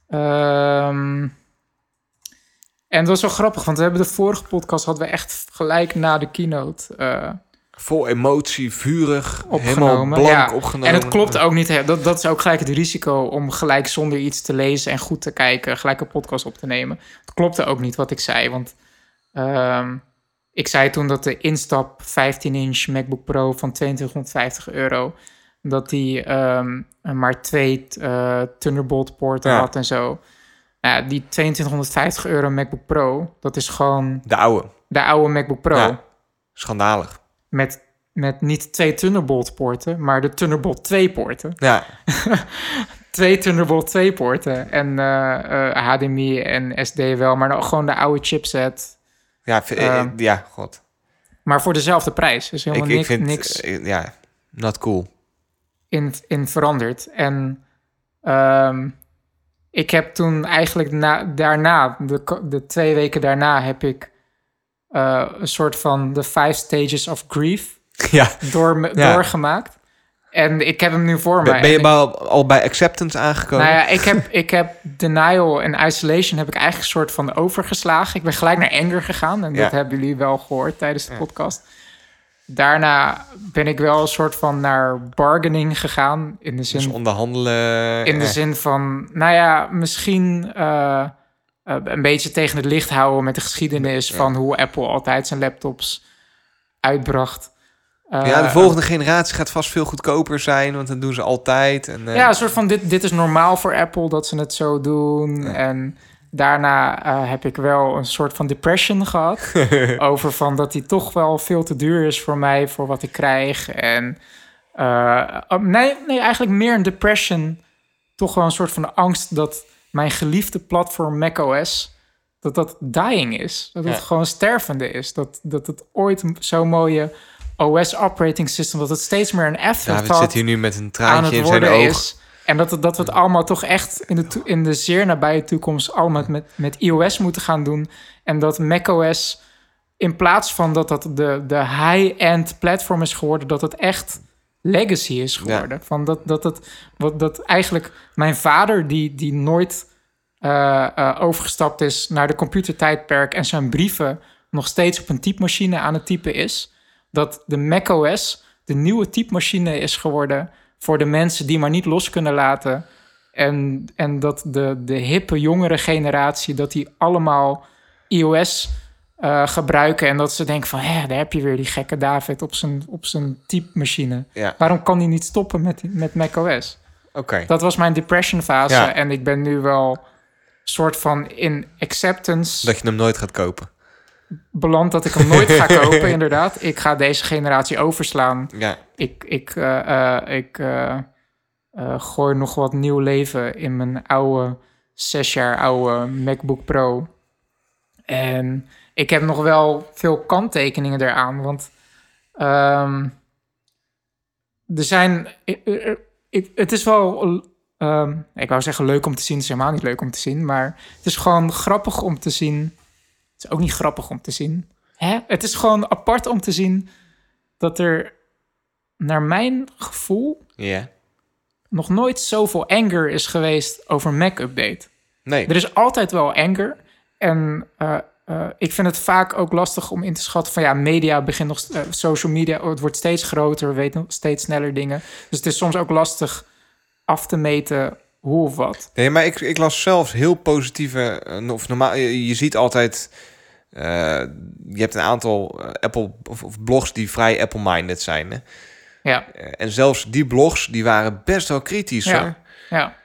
Ehm, en het was wel grappig, want we hebben de vorige podcast hadden we echt gelijk na de keynote eh, Vol emotie, vurig, helemaal opgenomen. blank Ja, opgenomen. En het klopt ook niet. Dat, dat is ook gelijk het risico om gelijk zonder iets te lezen en goed te kijken, gelijk een podcast op te nemen. Het klopte ook niet wat ik zei, want ehm, ik zei toen dat de instap 15-inch MacBook Pro van 2250 euro, dat die ehm, maar twee eh, Thunderbolt poorten Ja. had en zo. Nou, die 2250 euro MacBook Pro, dat is gewoon De oude. de oude MacBook Pro. Ja. Schandalig. Met, met niet twee Thunderbolt poorten, maar de Thunderbolt 2 poorten. Ja, [LAUGHS] Twee Thunderbolt 2 poorten. En eh, eh, HDMI en SD wel, maar dan gewoon de oude chipset. Ja, v- Ehm. eh, ja god. Maar voor dezelfde prijs. Dus Ik, helemaal ik niks, vind, niks eh, ja, not cool. in, in veranderd. En ehm, ik heb toen eigenlijk na, daarna, de, de twee weken daarna, heb ik eh, een soort van de five stages of grief [LAUGHS] Ja. door, Ja. doorgemaakt. En ik heb hem nu voor Ben, mij. ben je al, al bij acceptance aangekomen? nou ja, ik heb, ik heb denial en isolation heb ik eigenlijk een soort van overgeslagen. Ik ben gelijk naar anger gegaan. En dat hebben jullie wel gehoord tijdens de podcast. Daarna ben ik wel een soort van naar bargaining gegaan. In de zin dus onderhandelen. in de zin van, nou ja, misschien eh, eh, een beetje tegen het licht houden met de geschiedenis van hoe Apple altijd zijn laptops uitbracht. Eh, ja, de volgende generatie gaat vast veel goedkoper zijn, want dat doen ze altijd. En, eh, Ja, een soort van dit, dit is normaal voor Apple dat ze het zo doen. En daarna eh, heb ik wel een soort van depression gehad. [LAUGHS] over van dat die toch wel veel te duur is voor mij, voor wat ik krijg. En eh, oh, nee, nee, eigenlijk meer een depression. Toch wel een soort van angst dat mijn geliefde platform macOS... dat dat dying is. Dat het Ja. gewoon stervende is. Dat, dat het ooit zo'n mooie OS operating system... dat het steeds meer een effect David zit hier nu met een aan traantje in zijn oog. is. En dat, dat we het allemaal toch echt in de, in de zeer nabije toekomst allemaal met, met iOS moeten gaan doen. En dat macOS, in plaats van dat dat de, de high-end platform is geworden, dat het echt legacy is geworden. Van dat, dat, het, wat, dat eigenlijk mijn vader, die, die nooit eh, eh, overgestapt is naar de computertijdperk en zijn brieven nog steeds op een typemachine aan het typen is, dat de macOS de nieuwe typemachine is geworden voor de mensen die maar niet los kunnen laten. En, en dat de, de hippe jongere generatie, dat die allemaal iOS eh, gebruiken. En dat ze denken van, hé, daar heb je weer die gekke David op zijn, op zijn typemachine. Ja, Waarom kan hij niet stoppen met, met macOS? oké. Dat was mijn depression fase. Ja. En ik ben nu wel soort van in acceptance Dat je hem nooit gaat kopen. Beland dat ik hem nooit ga [LAUGHS] kopen, inderdaad. Ik ga deze generatie overslaan. Ja, Ik, ik, eh, eh, ik eh, gooi nog wat nieuw leven in mijn oude, zes jaar oude MacBook Pro. En ik heb nog wel veel kanttekeningen eraan, want ehm, er zijn... ik- ik- ik- het is wel... ehm, ik wou zeggen leuk om te zien, het is helemaal niet leuk om te zien, maar het is gewoon grappig om te zien. Het is ook niet grappig om te zien. Hè? Het is gewoon apart om te zien dat er naar mijn gevoel ja. nog nooit zoveel anger is geweest over Mac-update. Nee, Er is altijd wel anger. En eh, eh, ik vind het vaak ook lastig om in te schatten van ja, media begint nog, eh, social media, oh, het wordt steeds groter, we weten nog steeds sneller dingen. Dus het is soms ook lastig af te meten hoe of wat. nee maar ik, ik las zelfs heel positieve... eh, Of normaal, je, je ziet altijd... eh, je hebt een aantal eh, Apple of, of blogs die vrij Apple-minded zijn. Hè? Ja, En zelfs die blogs, die waren best wel kritisch. Ja. hoor. ja.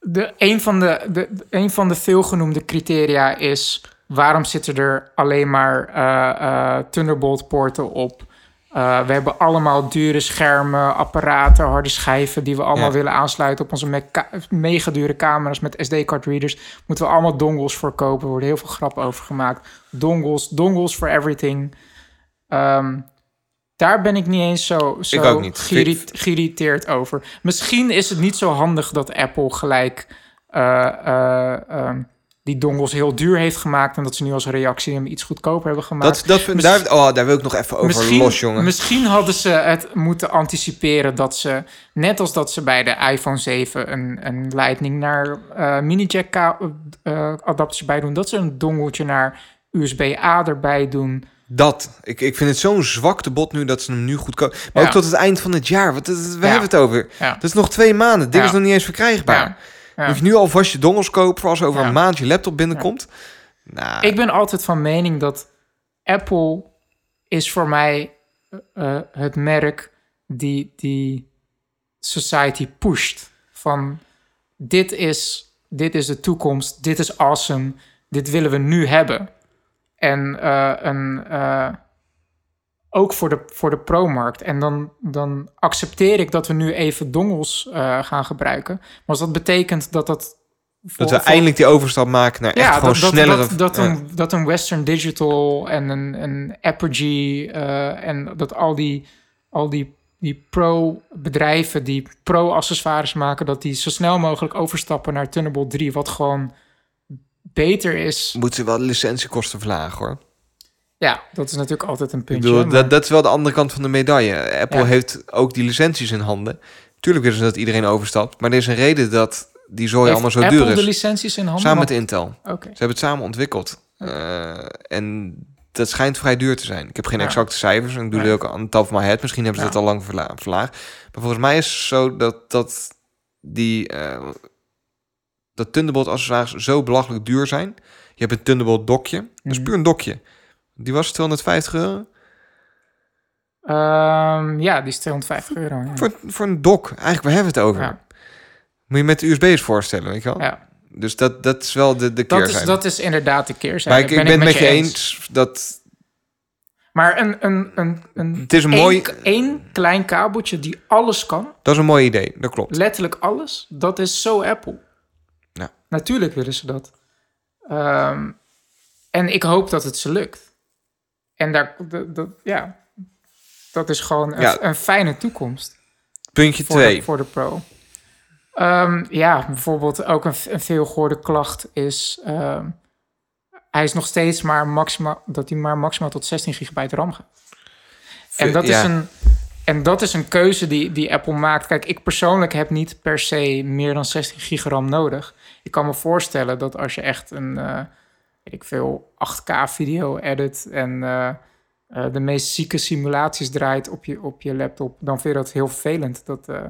De, een, van de, de, een van de veelgenoemde criteria is... waarom zitten er alleen maar Thunderbolt-poorten op? Eh, we hebben allemaal dure schermen, apparaten, harde schijven... die we allemaal Ja. willen aansluiten op onze ka- mega dure camera's... met SD-card readers. Moeten we allemaal dongles voor kopen. Er worden heel veel grappen over gemaakt. Dongles, dongles for everything. Ehm, daar ben ik niet eens zo, zo niet. geïrri- geïrriteerd over. Misschien is het niet zo handig dat Apple gelijk eh, eh, ehm, die dongles heel duur heeft gemaakt... en dat ze nu als reactie hem iets goedkoper hebben gemaakt. Dat, dat, daar, oh, daar wil ik nog even over Misschien, los, jongen. misschien hadden ze het moeten anticiperen dat ze, net als dat ze bij de iPhone 7 een, een Lightning naar eh mini-jack ka- eh, adaptertje bij doen, dat ze een dongeltje naar USB-A erbij doen. Dat. Ik, ik vind het zo'n zwakte bot nu dat ze hem nu goedkoop... Maar Ja. ook tot het eind van het jaar. Wat, we Ja. hebben het over. Ja. Dat is nog twee maanden. Dit is nog niet eens verkrijgbaar. Ja. Moet je nu alvast je dongels kopen voor als over Ja. een maand je laptop binnenkomt? Nou, Ik ben altijd van mening dat Apple is voor mij eh, het merk die, die society pusht. Van dit is, dit is de toekomst, dit is awesome, dit willen we nu hebben. En eh, een, ook voor de, voor de pro-markt. En dan, dan accepteer ik dat we nu even dongels eh, gaan gebruiken. Maar als dat betekent dat dat... dat we voor- eindelijk die overstap maken naar echt gewoon dat, snellere... Dat, dat, ja. een, dat een Western Digital en een, een Apogee eh, en dat al die, al die, die pro-bedrijven die pro-accessoires maken, dat die zo snel mogelijk overstappen naar Thunderbolt 3, wat gewoon beter is. Moeten ze wel licentiekosten verlagen hoor. Ja, dat is natuurlijk altijd een Ik puntje. bedoel, maar- dat, dat is wel de andere kant van de medaille. Apple Ja. heeft ook die licenties in handen. Tuurlijk willen ze dat iedereen overstapt. Maar er is een reden dat die zooi Heeft allemaal zo Apple duur de is. licenties in handen? Samen met Intel. Ze hebben het samen ontwikkeld. Eh, en dat schijnt vrij duur te zijn. Ik heb geen Ja. exacte cijfers. En ik doe Nee. dit ook aan de top van mijn head. Misschien hebben ze Ja. dat al lang verla- verlaagd. Maar volgens mij is het zo dat, dat die... eh, dat Thunderbolt accessoires zo belachelijk duur zijn. Je hebt een Thunderbolt dokje. Dat is Mhm. puur een dokje. Die was 250 euro. Ehm, ja, die is 250 euro. Ja. Voor, voor een dock. Eigenlijk, waar hebben we het over? Ja. Moet je met de USB's voorstellen, weet je wel? Ja. Dus dat, dat is wel de, de Dat, is, dat is inderdaad de keerzijde. maar ik, ik ben het met je eens dat... Maar een, een, een, een, Het is een mooi- één klein kabeltje die alles kan, Dat is een mooi idee, dat klopt. letterlijk alles, dat is zo Apple. Ja. Natuurlijk willen ze dat. Ehm, en ik hoop dat het ze lukt. En daar, dat, ja, dat is gewoon een, Ja. een fijne toekomst. Puntje voor 2. de, voor de Pro. Ehm, ja, bijvoorbeeld ook een, een veelgehoorde klacht is... ehm, hij is nog steeds maar maximaal... dat hij maar maximaal tot 16 gigabyte RAM gaat. En dat, ja. is een, en dat is een keuze die, die Apple maakt. Kijk, ik persoonlijk heb niet per se meer dan 16 gigram nodig. Ik kan me voorstellen dat als je echt een, eh, weet ik veel, 8K video edit... en eh, eh, de meest zieke simulaties draait op je, op je laptop... dan vind je dat heel vervelend dat, eh,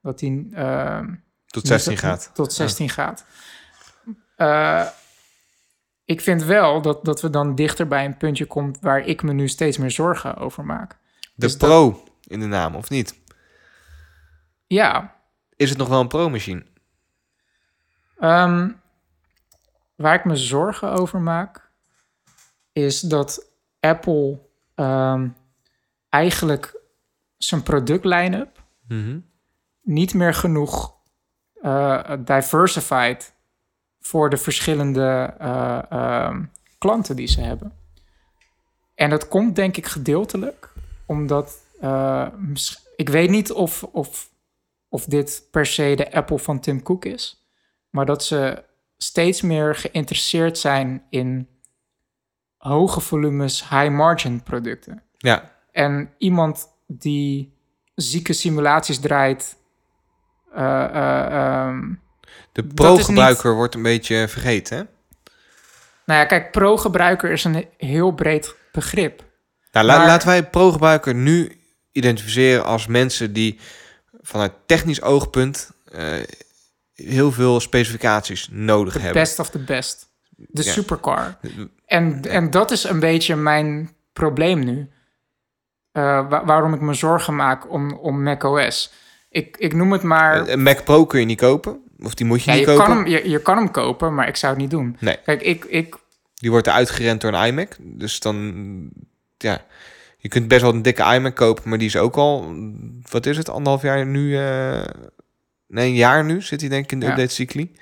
dat die... ehm, Tot 16 niet- gaat. Tot 16 gaat. Ik vind wel dat, dat we dan dichter bij een puntje komt waar ik me nu steeds meer zorgen over maak. De Dus dat- Pro in de naam, of niet? Ja, Is het nog wel een Pro-machine? ehm, waar ik me zorgen over maak, is dat Apple ehm, eigenlijk zijn product-line-up Mhm. niet meer genoeg eh, diversified voor de verschillende eh, ehm, klanten die ze hebben. En dat komt denk ik gedeeltelijk omdat eh, ik weet niet of, of, of dit per se de Apple van Tim Cook is, maar dat ze steeds meer geïnteresseerd zijn in hoge volumes, high margin producten. Ja, En iemand die zieke simulaties draait. eh, eh, ehm, de Pro-gebruiker wordt een beetje vergeten, hè? nou ja, kijk, pro-gebruiker is een heel breed begrip. Nou, la- Maar- laten wij pro-gebruiker nu identificeren als mensen die vanuit technisch oogpunt eh, heel veel specificaties nodig De hebben. best of the best. De Ja. supercar. [LAUGHS] En, en dat is een beetje mijn probleem nu. Eh, wa- waarom ik me zorgen maak om, om macOS. Ik, ik noem het maar... Een Mac Pro kun je niet kopen, of die moet je ja, niet je, kopen. kan hem, je, je kan hem kopen, maar ik zou het niet doen. Nee. Kijk, ik, ik, Die wordt eruit gerend door een iMac. Dus dan, ja, je kunt best wel een dikke iMac kopen, maar die is ook al, wat is het, anderhalf jaar nu, eh, nee, een jaar nu zit hij denk ik in de Ja. update cycli.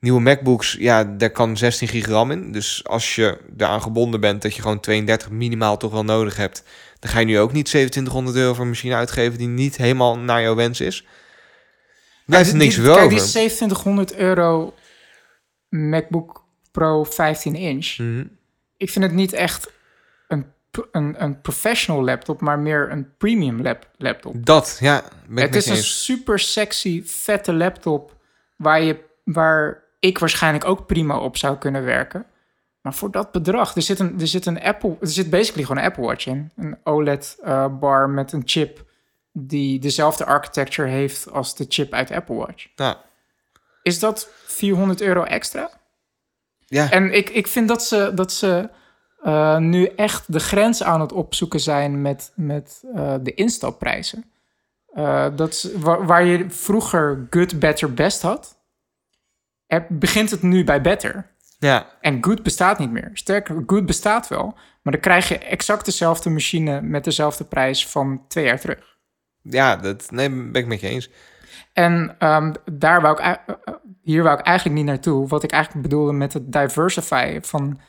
Nieuwe MacBooks, ja, daar kan 16 gig RAM in. Dus als je daaraan gebonden bent dat je gewoon 32 minimaal toch wel nodig hebt, dan ga je nu ook niet 2700 euro voor een machine uitgeven die niet helemaal naar jouw wens is. Blijft er niks voor Kijk, die 2700 euro MacBook Pro 15 inch. Mhm. Ik vind het niet echt een, een, een professional laptop, maar meer een premium lap, laptop. Dat, ja, ben het is een eens. super sexy, vette laptop waar, je, waar ik waarschijnlijk ook prima op zou kunnen werken. Maar voor dat bedrag, er zit een, er zit een Apple, er zit basically gewoon een Apple Watch in. Een OLED-bar met een chip die dezelfde architecture heeft als de chip uit Apple Watch. Nou, Is dat 400 euro extra? ja. En ik, ik vind dat ze, dat ze eh, nu echt de grens aan het opzoeken zijn met, met eh, de instapprijzen. Eh, dat is, waar, waar je vroeger good, better, best had, er begint het nu bij better. ja, En good bestaat niet meer. Sterker, good bestaat wel, maar dan krijg je exact dezelfde machine met dezelfde prijs van twee jaar terug. ja, dat nee, ben ik met je eens. En ehm, daar wou ik, hier wou ik eigenlijk niet naartoe. Wat ik eigenlijk bedoelde met het diversify van,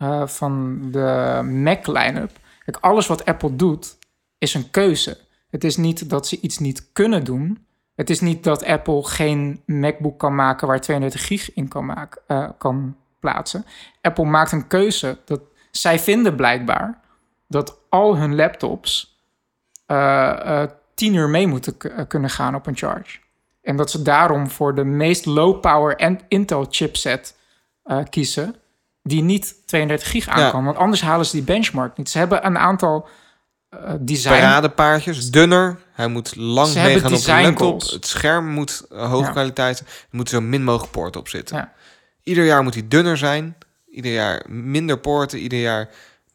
eh, van de Mac line-up. Kijk, alles wat Apple doet, is een keuze. Het is niet dat ze iets niet kunnen doen. Het is niet dat Apple geen MacBook kan maken waar 32 gig in kan, maken, eh, kan plaatsen. Apple maakt een keuze dat zij vinden blijkbaar dat al hun laptops eh, eh, 10 uur mee moeten kunnen gaan op een charge. En dat ze daarom voor de meest low power en Intel chipset kiezen die niet 32 gig aan Ja. kan. Want anders halen ze die benchmark niet. Ze hebben een aantal eh design... Paradepaardjes, dunner. Hij moet lang meegaan op de laptop. Het scherm moet uh, hoge Ja. kwaliteit zijn. Er moeten zo min mogelijk poorten op zitten. Ja. Ieder jaar moet hij dunner zijn. Ieder jaar minder poorten. Ieder jaar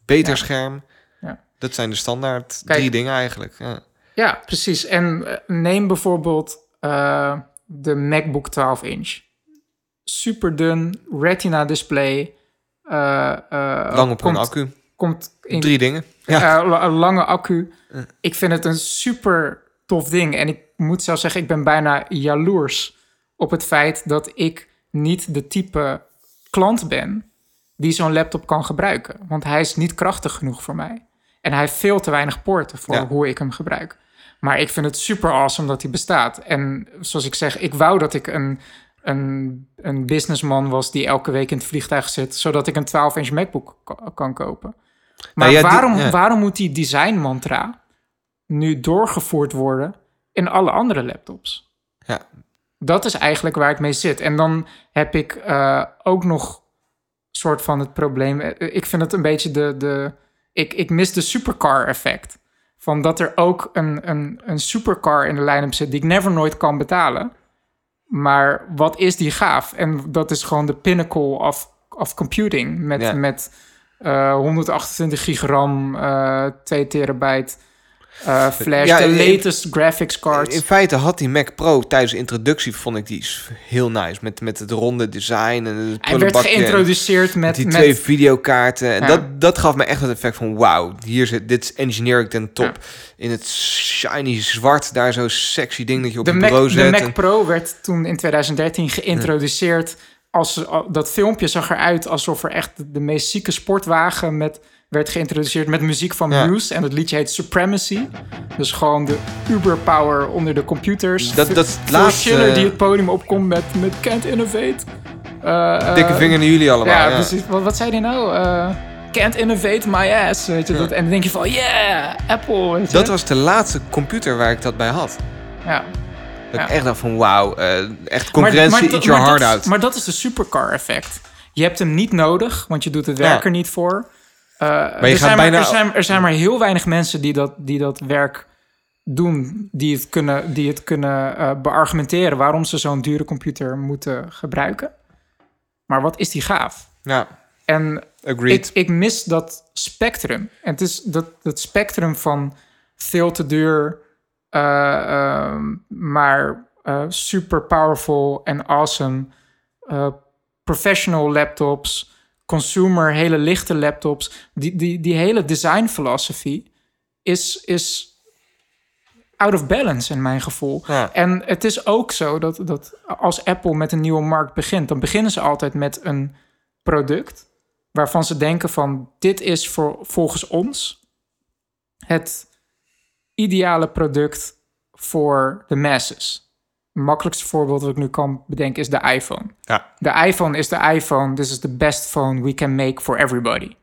beter scherm. Ja. Dat zijn de standaard Kijk. drie dingen eigenlijk. Ja. Ja, precies. En eh, neem bijvoorbeeld eh, de MacBook 12 inch. Super dun, retina display. Eh, eh, Lang op komt, een accu. Komt in Drie dingen. Ja. eh, la- een lange accu. Ik vind het een super tof ding. En ik moet zelfs zeggen, ik ben bijna jaloers op het feit dat ik niet de type klant ben die zo'n laptop kan gebruiken. Want hij is niet krachtig genoeg voor mij. En hij heeft veel te weinig poorten voor Ja. hoe ik hem gebruik. Maar ik vind het super awesome dat hij bestaat. En zoals ik zeg, ik wou dat ik een, een, een businessman was die elke week in het vliegtuig zit, zodat ik een 12-inch MacBook ka- kan kopen. Maar Nou ja, die- waarom, ja. waarom moet die design mantra nu doorgevoerd worden in alle andere laptops? Ja. Dat is eigenlijk waar ik mee zit. En dan heb ik eh, ook nog soort van het probleem. eh, Ik vind het een beetje de. de ik, ik mis de supercar effect. Van dat er ook een, een, een supercar in de line-up zit die ik never nooit kan betalen. Maar wat is die gaaf? En dat is gewoon de pinnacle of, of computing. Met, Ja. met eh, 128 gig RAM, eh 2 terabyte eh, flash, Ja, de in- latest graphics cards. In feite had die Mac Pro tijdens de introductie, vond ik die heel nice. Met, met het ronde design en het Hij werd en geïntroduceerd met, die met twee videokaarten. En Ja. dat, dat gaf me echt het effect van wauw, hier zit dit is engineering ten top. Ja. In het shiny zwart, daar zo'n sexy ding dat je op de Mac, bureau de zet. Mac En- Pro werd toen in 2013 geïntroduceerd. Als, al- dat filmpje zag eruit alsof er echt de, de meest zieke sportwagen met, werd geïntroduceerd met muziek van Ja. Bruce. En het liedje heet Supremacy. Dus gewoon de uberpower onder de computers. Dat- dat is het laatste- Schiller die het podium opkomt met, met Can't Innovate. Eh, Dikke eh, vinger naar jullie allemaal. Ja, Ja, precies. Wat, wat zei hij nou? Eh, can't innovate my ass. Weet je, dat, en dan denk je van, yeah, Apple. Weet je? Dat was de laatste computer waar ik dat bij had. ja. Dat Ja. ik echt dacht van wauw, eh, echt concurrentie, dat- eat your maar heart dat, out. Maar dat is de supercar effect. Je hebt hem niet nodig, want je doet het werk Ja. er niet voor. Eh, je er, gaat zijn bijna- maar, er, zijn, er zijn maar heel weinig mensen die dat, die dat werk doen, die het kunnen, die het kunnen eh, beargumenteren waarom ze zo'n dure computer moeten gebruiken. Maar wat is die gaaf? ja, En agreed. ik, ik mis dat spectrum. En het is dat, dat spectrum van veel te duur, eh, ehm, maar super powerful en awesome. professional laptops, consumer, hele lichte laptops. Die, die, die hele design philosophy is, is out of balance in mijn gevoel. Ja. En het is ook zo dat, dat als Apple met een nieuwe markt begint, dan beginnen ze altijd met een product waarvan ze denken van dit is voor, volgens ons het ideale product voor de masses. Makkelijkste voorbeeld dat ik nu kan bedenken is de iPhone. Ja. De iPhone is de iPhone. This is the best phone we can make for everybody.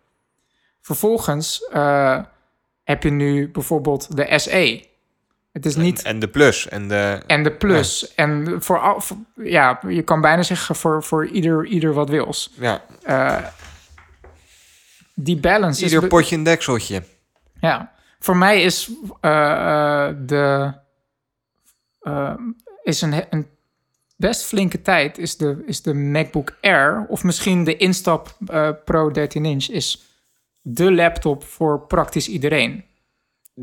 Vervolgens eh, heb je nu bijvoorbeeld de SE. Het is niet En de plus en de... en de plus. En voor, al, voor- ja, je kan bijna zeggen voor, voor ieder, ieder wat wils. Ja, Eh, die balance ieder is... potje een dekseltje. Ja, voor mij is eh, de... is een, een best flinke tijd is de, is de MacBook Air... of misschien de instap eh, Pro 13 inch... is de laptop voor praktisch iedereen.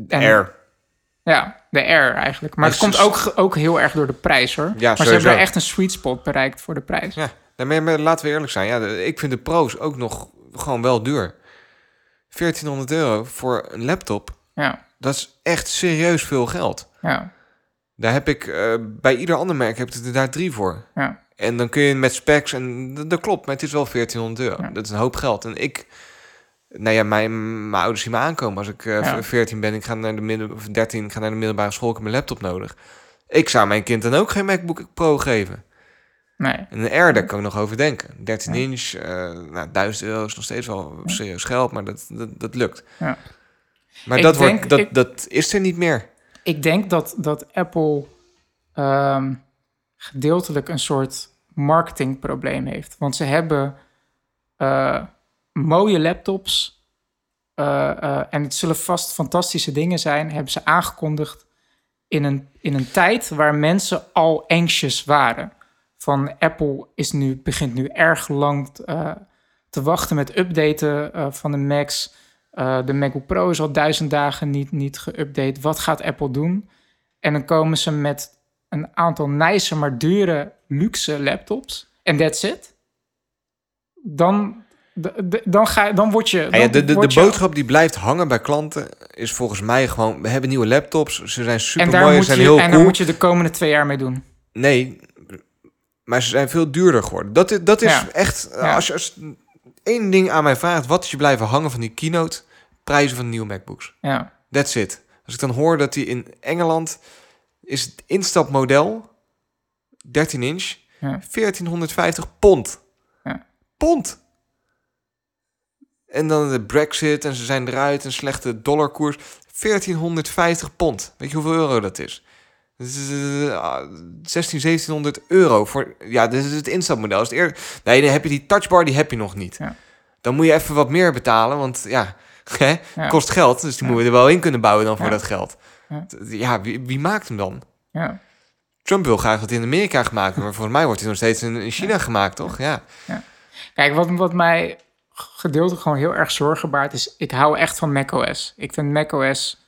En- Air. Ja, de Air eigenlijk. Maar het komt ook, ook heel erg door de prijs, hoor. maar ze hebben echt een sweet spot bereikt voor de prijs. Ja, maar, maar laten we eerlijk zijn. Ja, de- ik vind de pro's ook nog gewoon wel duur. 1400 euro voor een laptop, Ja, dat is echt serieus veel geld. ja, Daar heb ik eh, bij ieder ander merk heb ik er daar drie voor. ja. En dan kun je met specs en dat, dat klopt, maar het is wel 1400 euro. Ja. Dat is een hoop geld. En ik, nou ja, mijn, mijn ouders zien me aankomen als ik eh, Ja. 14 ben. Ik ga naar de midden of 13, ik ga naar de middelbare school. Ik heb mijn laptop nodig. Ik zou mijn kind dan ook geen MacBook Pro geven. Nee. En een Air, daar kan ik nog over denken. 13 inch, eh nou, 1000 euro is nog steeds wel serieus geld, maar dat, dat, dat lukt. Ja. Maar Ik dat, denk- wordt, dat, ik- dat is er niet meer. Ik denk dat, dat Apple ehm, gedeeltelijk een soort marketingprobleem heeft. Want ze hebben eh, mooie laptops. eh, eh, en het zullen vast fantastische dingen zijn. Hebben ze aangekondigd in een, in een tijd waar mensen al anxious waren. Van Apple is nu, begint nu erg lang te wachten met updaten van de Macs. Eh, de MacBook Pro is al duizend dagen niet, niet geüpdate. Wat gaat Apple doen? En dan komen ze met een aantal nice, maar dure, luxe laptops. En that's it. Dan, de- de- dan, ga, dan word je... Ja, Dan ja, de de, de boodschap die blijft hangen bij klanten is volgens mij gewoon... We hebben nieuwe laptops, ze zijn super en daar, mooi, ze moet zijn je, heel en daar cool. moet je de komende twee jaar mee doen. Nee, maar ze zijn veel duurder geworden. Dat is, dat is Ja. echt... Ja. Als je als één ding aan mij vraagt, wat is je blijven hangen van die keynote? Prijzen van de nieuwe MacBooks. Ja, That's it. Als ik dan hoor dat die in Engeland is het instapmodel 13 inch Ja. 1450 pond. Ja. Pond. En dan de Brexit en ze zijn eruit en slechte dollarkoers 1450 pond. Weet je hoeveel euro dat is? 16, 1700 euro voor. Ja, dit is het instapmodel. Is het eer... Nee, dan heb je die touchbar, die heb je nog niet. Ja. Dan moet je even wat meer betalen, want ja, [LAUGHS] hè, Ja. kost geld. Dus die moeten we er wel in kunnen bouwen dan voor dat geld. Ja. Wie, wie maakt hem dan? ja. Trump wil graag dat in Amerika gemaakt wordt, maar volgens mij wordt hij nog steeds in, in China gemaakt, toch? Ja. Kijk, wat, wat mij gedeeltelijk gewoon heel erg zorgen baart, is ik hou echt van macOS. Ik vind macOS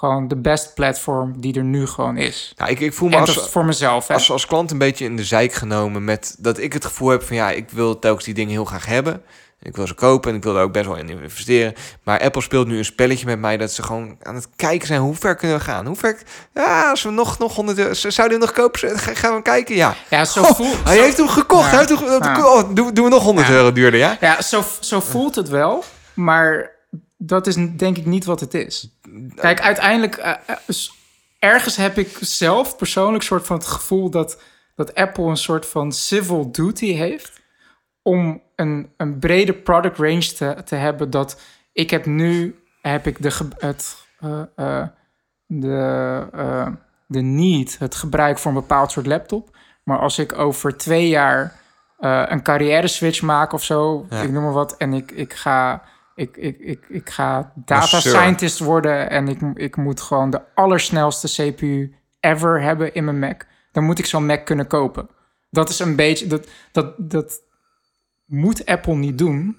gewoon de best platform die er nu gewoon is. Nou, ik, ik voel me En als, voor mezelf. Hè? als, als klant een beetje in de zijk genomen met dat ik het gevoel heb van ja, ik wil telkens die dingen heel graag hebben. Ik wil ze kopen en ik wil er ook best wel in investeren. Maar Apple speelt nu een spelletje met mij dat ze gewoon aan het kijken zijn. Hoe ver kunnen we gaan? Hoe ver? Ja, als we nog, nog 100 euro... Zou die hem nog kopen? Ga- Gaan we kijken? Ja. ja, zo voelt hij zo- heeft hem gekocht. Ja. Hij heeft hem, Ja. oh, doen, doen we nog 100 Ja. euro duurder, ja? Ja, zo, zo voelt het wel, maar dat is denk ik niet wat het is. Kijk, uiteindelijk, eh, eh, ergens heb ik zelf persoonlijk soort van het gevoel dat, dat Apple een soort van civil duty heeft om een, een brede product range te, te hebben. Dat ik heb nu heb ik de, het, eh, de, de need, het gebruik voor een bepaald soort laptop. Maar als ik over twee jaar een carrière switch maak of zo, Ja. ik noem maar wat, en ik, ik ga. Ik, ik, ik, ik ga data scientist worden en ik, ik moet gewoon de allersnelste CPU ever hebben in mijn Mac. Dan moet ik zo'n Mac kunnen kopen. Dat is een beetje. Dat, dat, dat moet Apple niet doen.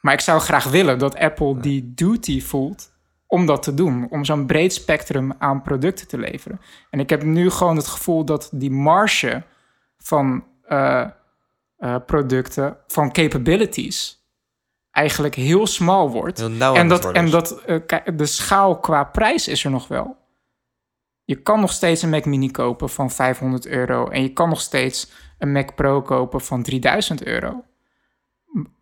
Maar ik zou graag willen dat Apple die duty voelt om dat te doen. Om zo'n breed spectrum aan producten te leveren. En ik heb nu gewoon het gevoel dat die marge van eh, eh, producten, van capabilities, eigenlijk heel smal wordt. Heel nauw aan en dat, en dat eh, de schaal qua prijs is er nog wel. Je kan nog steeds een Mac Mini kopen van 500 euro. En je kan nog steeds een Mac Pro kopen van 3000 euro.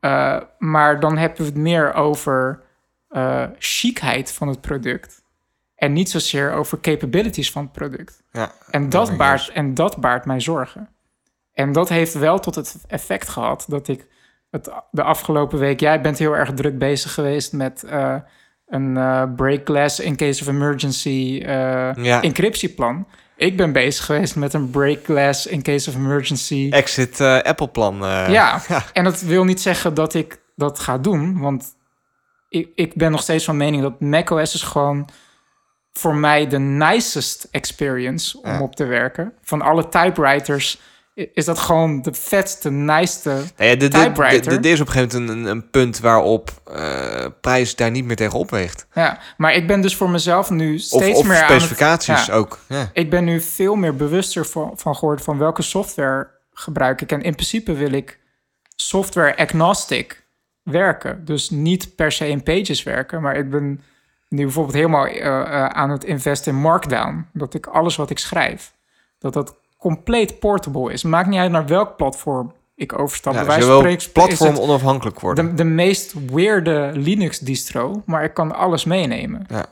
Eh, maar dan hebben we het meer over eh chicheid van het product. En niet zozeer over capabilities van het product. Ja. En dat, baart, en dat baart mij zorgen. En dat heeft wel tot het effect gehad dat ik het de afgelopen week... Jij bent heel erg druk bezig geweest met eh, een eh break glass in case of emergency eh, Ja. encryptieplan. Ik ben bezig geweest met een break glass in case of emergency... Exit Apple plan. eh. [LAUGHS] Ja, en dat wil niet zeggen dat ik dat ga doen, want ik, ik ben nog steeds van mening dat macOS is gewoon voor mij de nicest experience om Ja. op te werken. Van alle typewriters is dat gewoon de vetste, niceste. Nou ja, de- Typewriter. Er is op een gegeven moment een, een punt waarop eh, prijs daar niet meer tegen opweegt. Ja, maar ik ben dus voor mezelf nu steeds of meer aan het- specificaties ja. ook. Ja. ik ben nu veel meer bewuster van, van geworden van welke software gebruik ik. En in principe wil ik software agnostic werken. Dus niet per se in Pages werken, maar ik ben nu bijvoorbeeld helemaal eh, eh, aan het investen in Markdown. Dat ik alles wat ik schrijf, dat dat compleet portable is. Maakt niet uit naar welk platform ik overstap. Ja, dus platform onafhankelijk worden. de, de meest weirde Linux-distro, maar ik kan alles meenemen. Ja.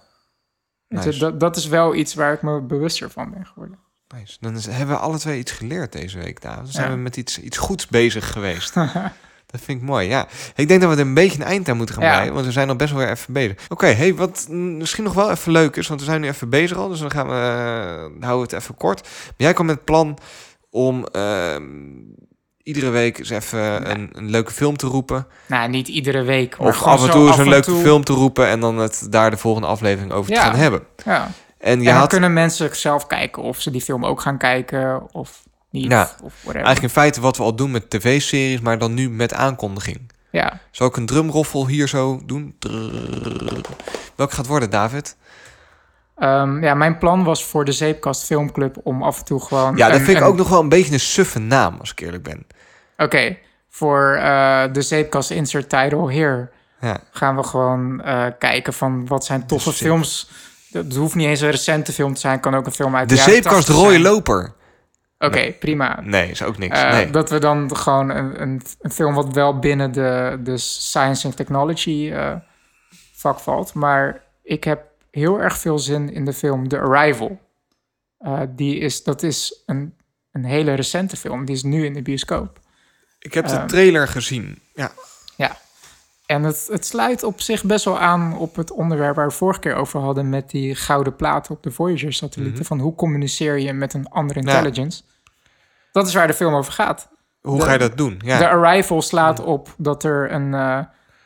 Dus dat, dat is wel iets waar ik me bewuster van ben geworden. Nice. Dan is- hebben we alle twee iets geleerd deze week, David. Dan zijn Ja. we met iets, iets goeds bezig geweest. [LAUGHS] dat vind ik mooi, ja. Ik denk dat we er een beetje een eind aan moeten gaan Ja. breien, want we zijn al best wel weer even bezig. Oké, hey, wat misschien nog wel even leuk is, want we zijn nu even bezig al, dus dan gaan we, eh, houden we het even kort. Maar jij kwam met het plan om ehm, iedere week eens even een, een leuke film te roepen. Nou, niet iedere week. maar Of af en toe eens een leuke toe. film te roepen en dan het daar de volgende aflevering over te gaan hebben. Ja. En je en dan had kunnen mensen zelf kijken of ze die film ook gaan kijken of niet. Ja. Of whatever. eigenlijk in feite wat we al doen met tv-series, maar dan nu met aankondiging. Ja. Zal ik een drumroffel hier zo doen? Welke gaat worden, David? Ja, mijn plan was voor de Zeepkast Filmclub om af en toe gewoon... Ja, dat een- vind ik een- ook nog wel een beetje een suffe naam, als ik eerlijk ben. Oké, voor de Zeepkast Insert Title Here Ja. gaan we gewoon kijken van wat zijn toffe films. Het hoeft niet eens een recente film te zijn, kan ook een film uit De de zeepkast 80 Rode Oké, prima. Nee, is ook niks. Eh, nee. Dat we dan gewoon een, een, een film wat wel binnen de, de science en technology eh, vak valt. Maar ik heb heel erg veel zin in de film The Arrival. Eh, die is, dat is een, een hele recente film. Die is nu in de bioscoop. Ik heb de ehm, trailer gezien. Ja. En het, het sluit op zich best wel aan op het onderwerp waar we vorige keer over hadden met die gouden platen op de Voyager-satellieten. Van hoe communiceer je met een andere Mhm. Ja. intelligence? Dat is waar de film over gaat. Hoe De- ga je dat doen? Ja. De Arrival slaat op dat er een, eh,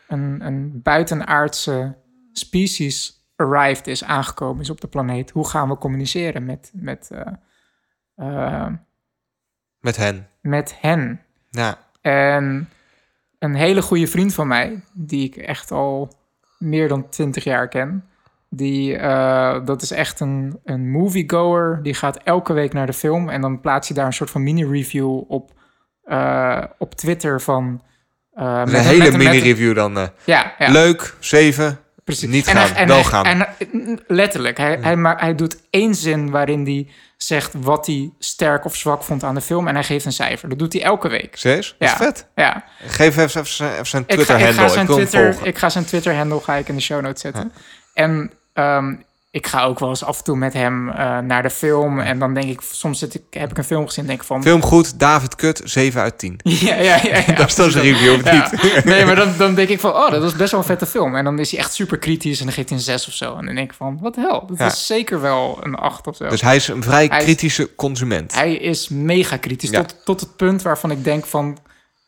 een, een buitenaardse species arrived is, aangekomen is op de planeet. Hoe gaan we communiceren met, met, eh, eh, Met hen. met hen? Ja. En een hele goede vriend van mij, die ik echt al meer dan twintig jaar ken, die, eh, dat is echt een, een moviegoer. Die gaat elke week naar de film en dan plaatst hij daar een soort van mini-review op, eh, op Twitter van... met een hele mini-review dan. Ja, ja. Leuk, zeven. Precies. Niet En gaan, hij- en wel hij- gaan. En, letterlijk, hij, hij, ma- hij doet één zin waarin hij zegt wat hij sterk of zwak vond aan de film en hij geeft een cijfer. Dat doet hij elke week. Serieus? Dat Ja. is vet. Ja. Geef even, even zijn, even zijn Ik ga, Twitter-handle. ik, ga zijn Twitter, ik ga zijn Twitter-handle ga ik in de show notes zetten. En ehm, ik ga ook wel eens af en toe met hem eh, naar de film. En dan denk ik, soms zit ik, heb ik een film gezien en denk ik van... Film goed, David Kut, 7 uit 10. [LAUGHS] Ja, ja, ja. ja. [LAUGHS] dat is dan zijn review, of Ja. niet? [LAUGHS] Nee, maar dan, dan denk ik van, oh, dat was best wel een vette film. En dan is hij echt super kritisch en dan geeft hij een 6 of zo. En dan denk ik van, wat de hel? Dat Ja. is zeker wel een 8 of zo. Dus hij is een vrij Hij is- kritische consument. hij is mega kritisch. Tot, tot het punt waarvan ik denk van,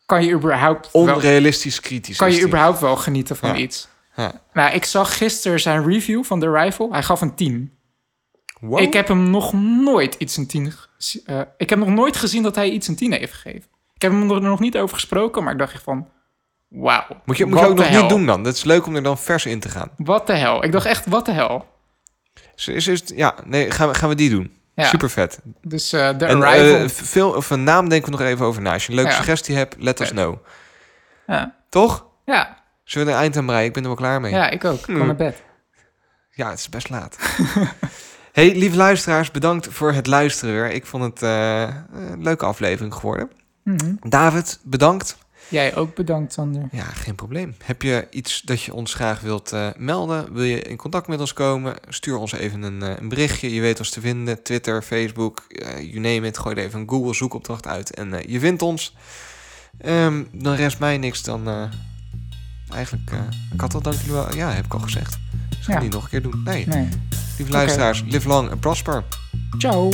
kan je überhaupt wel, Onrealistisch kritisch. kan je überhaupt wel genieten van Ja. iets? Ja. Nou, ik zag gisteren zijn review van The Rifle. Hij gaf een 10. Wow. Ik heb hem nog nooit iets een 10... ge- eh, ik heb nog nooit gezien dat hij iets een 10 heeft gegeven. Ik heb hem er nog niet over gesproken, maar ik dacht echt van... Wauw. Moet je, moet je ook nog de niet doen dan. Dat is leuk om er dan vers in te gaan. Wat de hel. Ik dacht echt, wat de hel. Is, is, is- ja, nee, gaan we, gaan we die doen. Ja. Super vet. Dus eh The En eh, veel, of een naam denken we nog even over na. Als je een leuke Ja. suggestie hebt, let us know. ja. Toch? Ja, Zullen we er een eind aan breien? Ik ben er wel klaar mee. ja, ik ook. Ik Hmm. kan naar bed. Ja, het is best laat. [LAUGHS] hey, lieve luisteraars, bedankt voor het luisteren weer. Ik vond het eh, een leuke aflevering geworden. Mhm. David, bedankt. Jij ook bedankt, Sander. Ja, geen probleem. Heb je iets dat je ons graag wilt eh, melden? Wil je in contact met ons komen? Stuur ons even een, eh, een berichtje. Je weet ons te vinden. Twitter, Facebook, eh you name it. Gooi er even een Google zoekopdracht uit en eh, je vindt ons. Ehm, dan rest mij niks dan... Eigenlijk, uh, ik had dat dank jullie wel. Ja, heb ik al gezegd. Dus ja. ik niet nog een keer doen. Nee. nee. Lieve luisteraars, live long en prosper. Ciao.